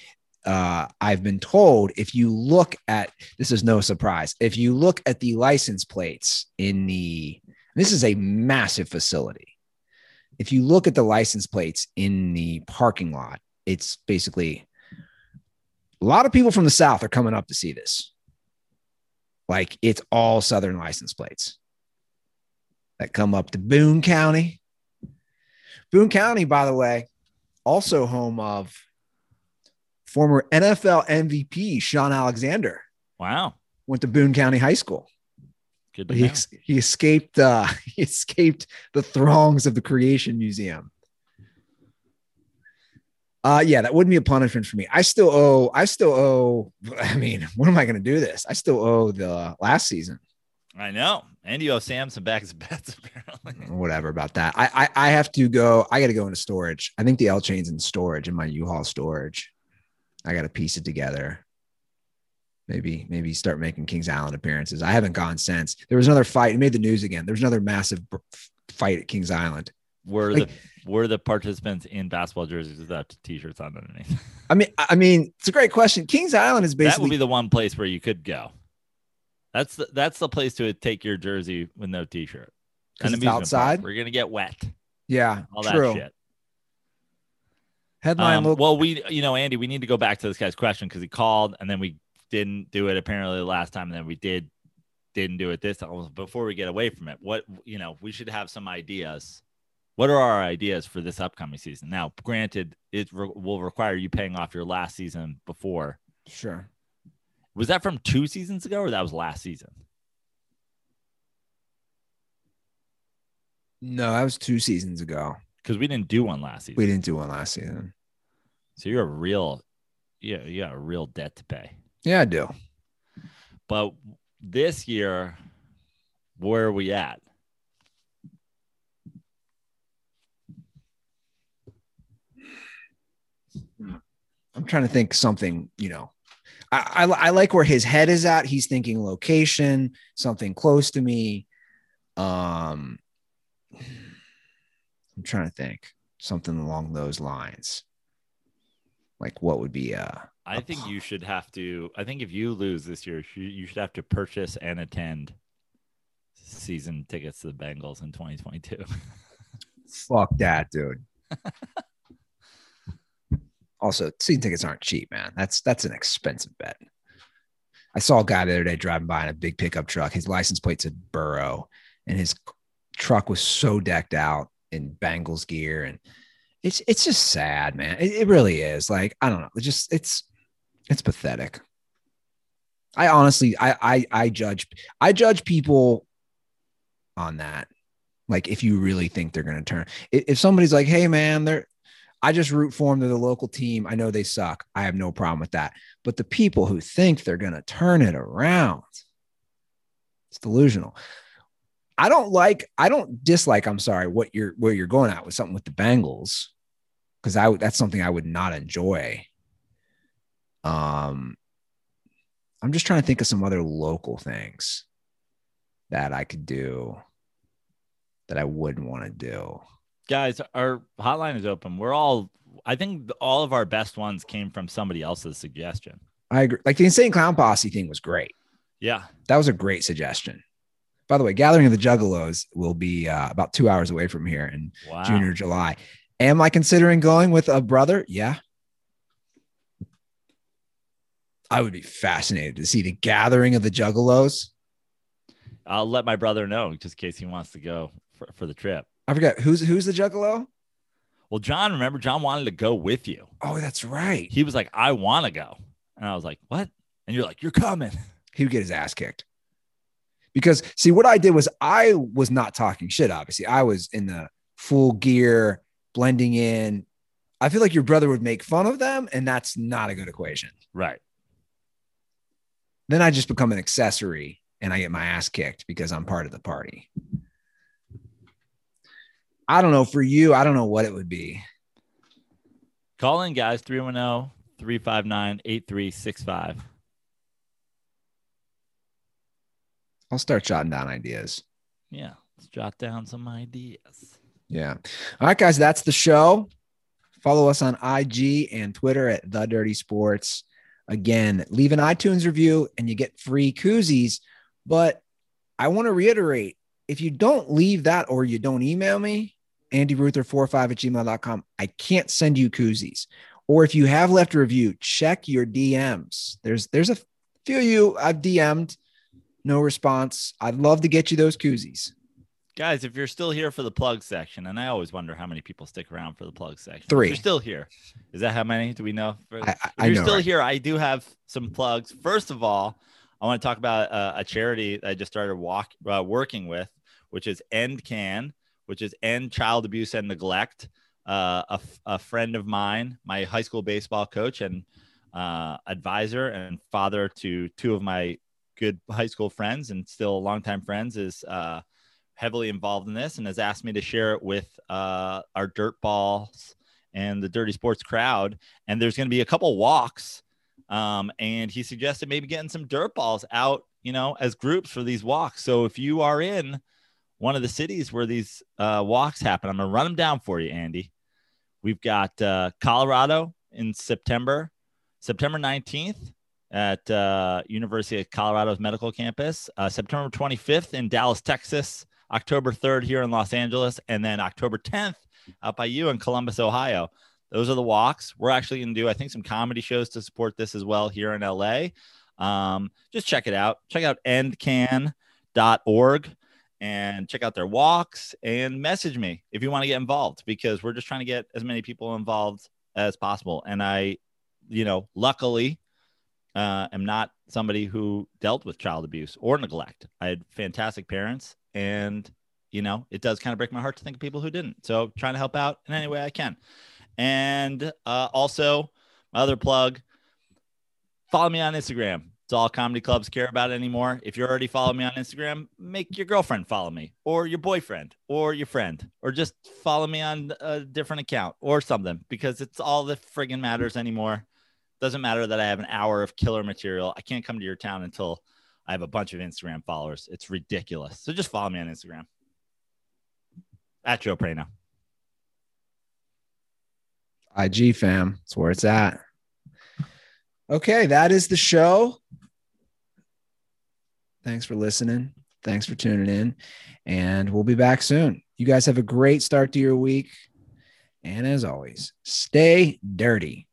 uh, I've been told if you look at this is no surprise, if you look at the license plates in the this is a massive facility. If you look at the license plates in the parking lot, it's basically a lot of people from the South are coming up to see this. Like it's all Southern license plates that come up to Boone County. Boone County, by the way, also home of former NFL MVP Shaun Alexander. Wow. Went to Boone County High School. Good to But he, ex- he escaped uh, he escaped the throngs of the Creation Museum. Uh yeah, that wouldn't be a punishment for me. I still owe I still owe I mean, when am I gonna do this? I still owe the last season. I know. And you owe Sam some bags of bets, apparently. whatever about that. I, I I have to go. I got to go into storage. I think the L chain's in storage in my U-Haul storage. I got to piece it together. Maybe maybe start making Kings Island appearances. I haven't gone since. There was another fight. It made the news again. There was another massive fight at Kings Island. Were Like- the were the participants in basketball jerseys without t-shirts on underneath? I mean, I mean, it's a great question. Kings Island is basically that would be the one place where you could go. That's the that's the place to take your jersey with no t-shirt. Because it's amusement park. outside? We're gonna get wet. yeah, All true. that shit. Headline Um, local. well, we, you know, Andy, we need to go back to this guy's question because he called and then we didn't do it apparently the last time, and then we did didn't do it this time. Before we get away from it, what you know, we should have some ideas what are our ideas for this upcoming season? Now, granted, it re- will require you paying off your last season before. Sure. Was that from two seasons ago or that was last season? No, that was two seasons ago. Because we didn't do one last season. We didn't do one last season. So you're a real, yeah, you got a real debt to pay. Yeah, I do. But this year, where are we at? I'm trying to think something, you know. I, I, I like where his head is at. He's thinking location, something close to me. Um, I'm trying to think something along those lines. Like what would be uh I think you should have to. I think if you lose this year, you should have to purchase and attend season tickets to the Bengals in 2022. fuck that, dude. also, season tickets aren't cheap, man. That's that's an expensive bet. I saw a guy the other day driving by in a big pickup truck. His license plate said Burrow, and his truck was so decked out in Bengals gear, and it's it's just sad, man. It, it really is. Like I don't know. It's just it's it's pathetic. I honestly, I I I judge I judge people on that. Like if you really think they're going to turn, if somebody's like, "Hey, man, they're," I just root for them. They're the local team. I know they suck. I have no problem with that. But the people who think they're going to turn it around, it's delusional. I don't like. I don't dislike. I'm sorry. What you're where you're going at with something with the Bengals, because I. That's something I would not enjoy. Um, I'm just trying to think of some other local things that I could do that I wouldn't want to do. Guys, our hotline is open. We're all. I think all of our best ones came from somebody else's suggestion. I agree. Like the insane clown posse thing was great. Yeah, That was a great suggestion. By the way, Gathering of the Juggalos will be uh, about two hours away from here in wow. June or July. Am I considering going with a brother? Yeah. I would be fascinated to see the Gathering of the Juggalos. I'll let my brother know just in case he wants to go for, for the trip. I forget who's who's the Juggalo. Well, John, remember, John wanted to go with you. Oh, that's right. He was like, I want to go. And I was like, what? And you're like, you're coming. he would get his ass kicked. Because see, what I did was I was not talking shit. Obviously, I was in the full gear, blending in. I feel like your brother would make fun of them, and that's not a good equation. Right. Then I just become an accessory, and I get my ass kicked because I'm part of the party. I don't know. For you, I don't know what it would be. Call in, guys, 310 359 8365. I'll start jotting down ideas. Yeah. Let's jot down some ideas. Yeah. All right, guys, that's the show. Follow us on IG and Twitter at The Dirty Sports. Again, leave an iTunes review and you get free koozies. But I want to reiterate if you don't leave that or you don't email me, AndyRuther45 at gmail.com, I can't send you koozies. Or if you have left a review, check your DMs. There's there's a few of you I've DM'd, no response. I'd love to get you those koozies. Guys, if you're still here for the plug section, and I always wonder how many people stick around for the plug section. If Three. you're still here. Is that how many? Do we know? I, I, if you're know. still right? here, I do have some plugs. First of all, I want to talk about uh, a charity I just started walk, uh, working with, which is End Can, which is End Child Abuse and Neglect. Uh, a, f- a friend of mine, my high school baseball coach and uh, advisor and father to two of my good high school friends and still longtime friends, is uh, heavily involved in this and has asked me to share it with uh, our dirt balls and the dirty sports crowd. And there's going to be a couple walks. Um, and he suggested maybe getting some dirt balls out, you know, as groups for these walks. So if you are in one of the cities where these uh, walks happen, I'm going to run them down for you, Andy. We've got uh, Colorado in September, September 19th at uh, University of Colorado's medical campus, uh, September 25th in Dallas, Texas, October 3rd here in Los Angeles, and then October 10th out by you in Columbus, Ohio. Those are the walks. We're actually going to do, I think, some comedy shows to support this as well here in LA. Um, just check it out. Check out endcan.org. and check out their walks and message me if you want to get involved because we're just trying to get as many people involved as possible. And I, you know, luckily, uh, am not somebody who dealt with child abuse or neglect. I had fantastic parents, and you know, it does kind of break my heart to think of people who didn't. So, trying to help out in any way I can. And uh, also, my other plug follow me on Instagram. It's all comedy clubs care about anymore. If you're already following me on Instagram, make your girlfriend follow me, or your boyfriend, or your friend, or just follow me on a different account or something because it's all that friggin' matters anymore. Doesn't matter that I have an hour of killer material. I can't come to your town until I have a bunch of Instagram followers. It's ridiculous. So just follow me on Instagram at Joe Prano. IG fam. That's where it's at. Okay, that is the show. Thanks for listening. Thanks for tuning in. And we'll be back soon. You guys have a great start to your week. And as always, stay dirty.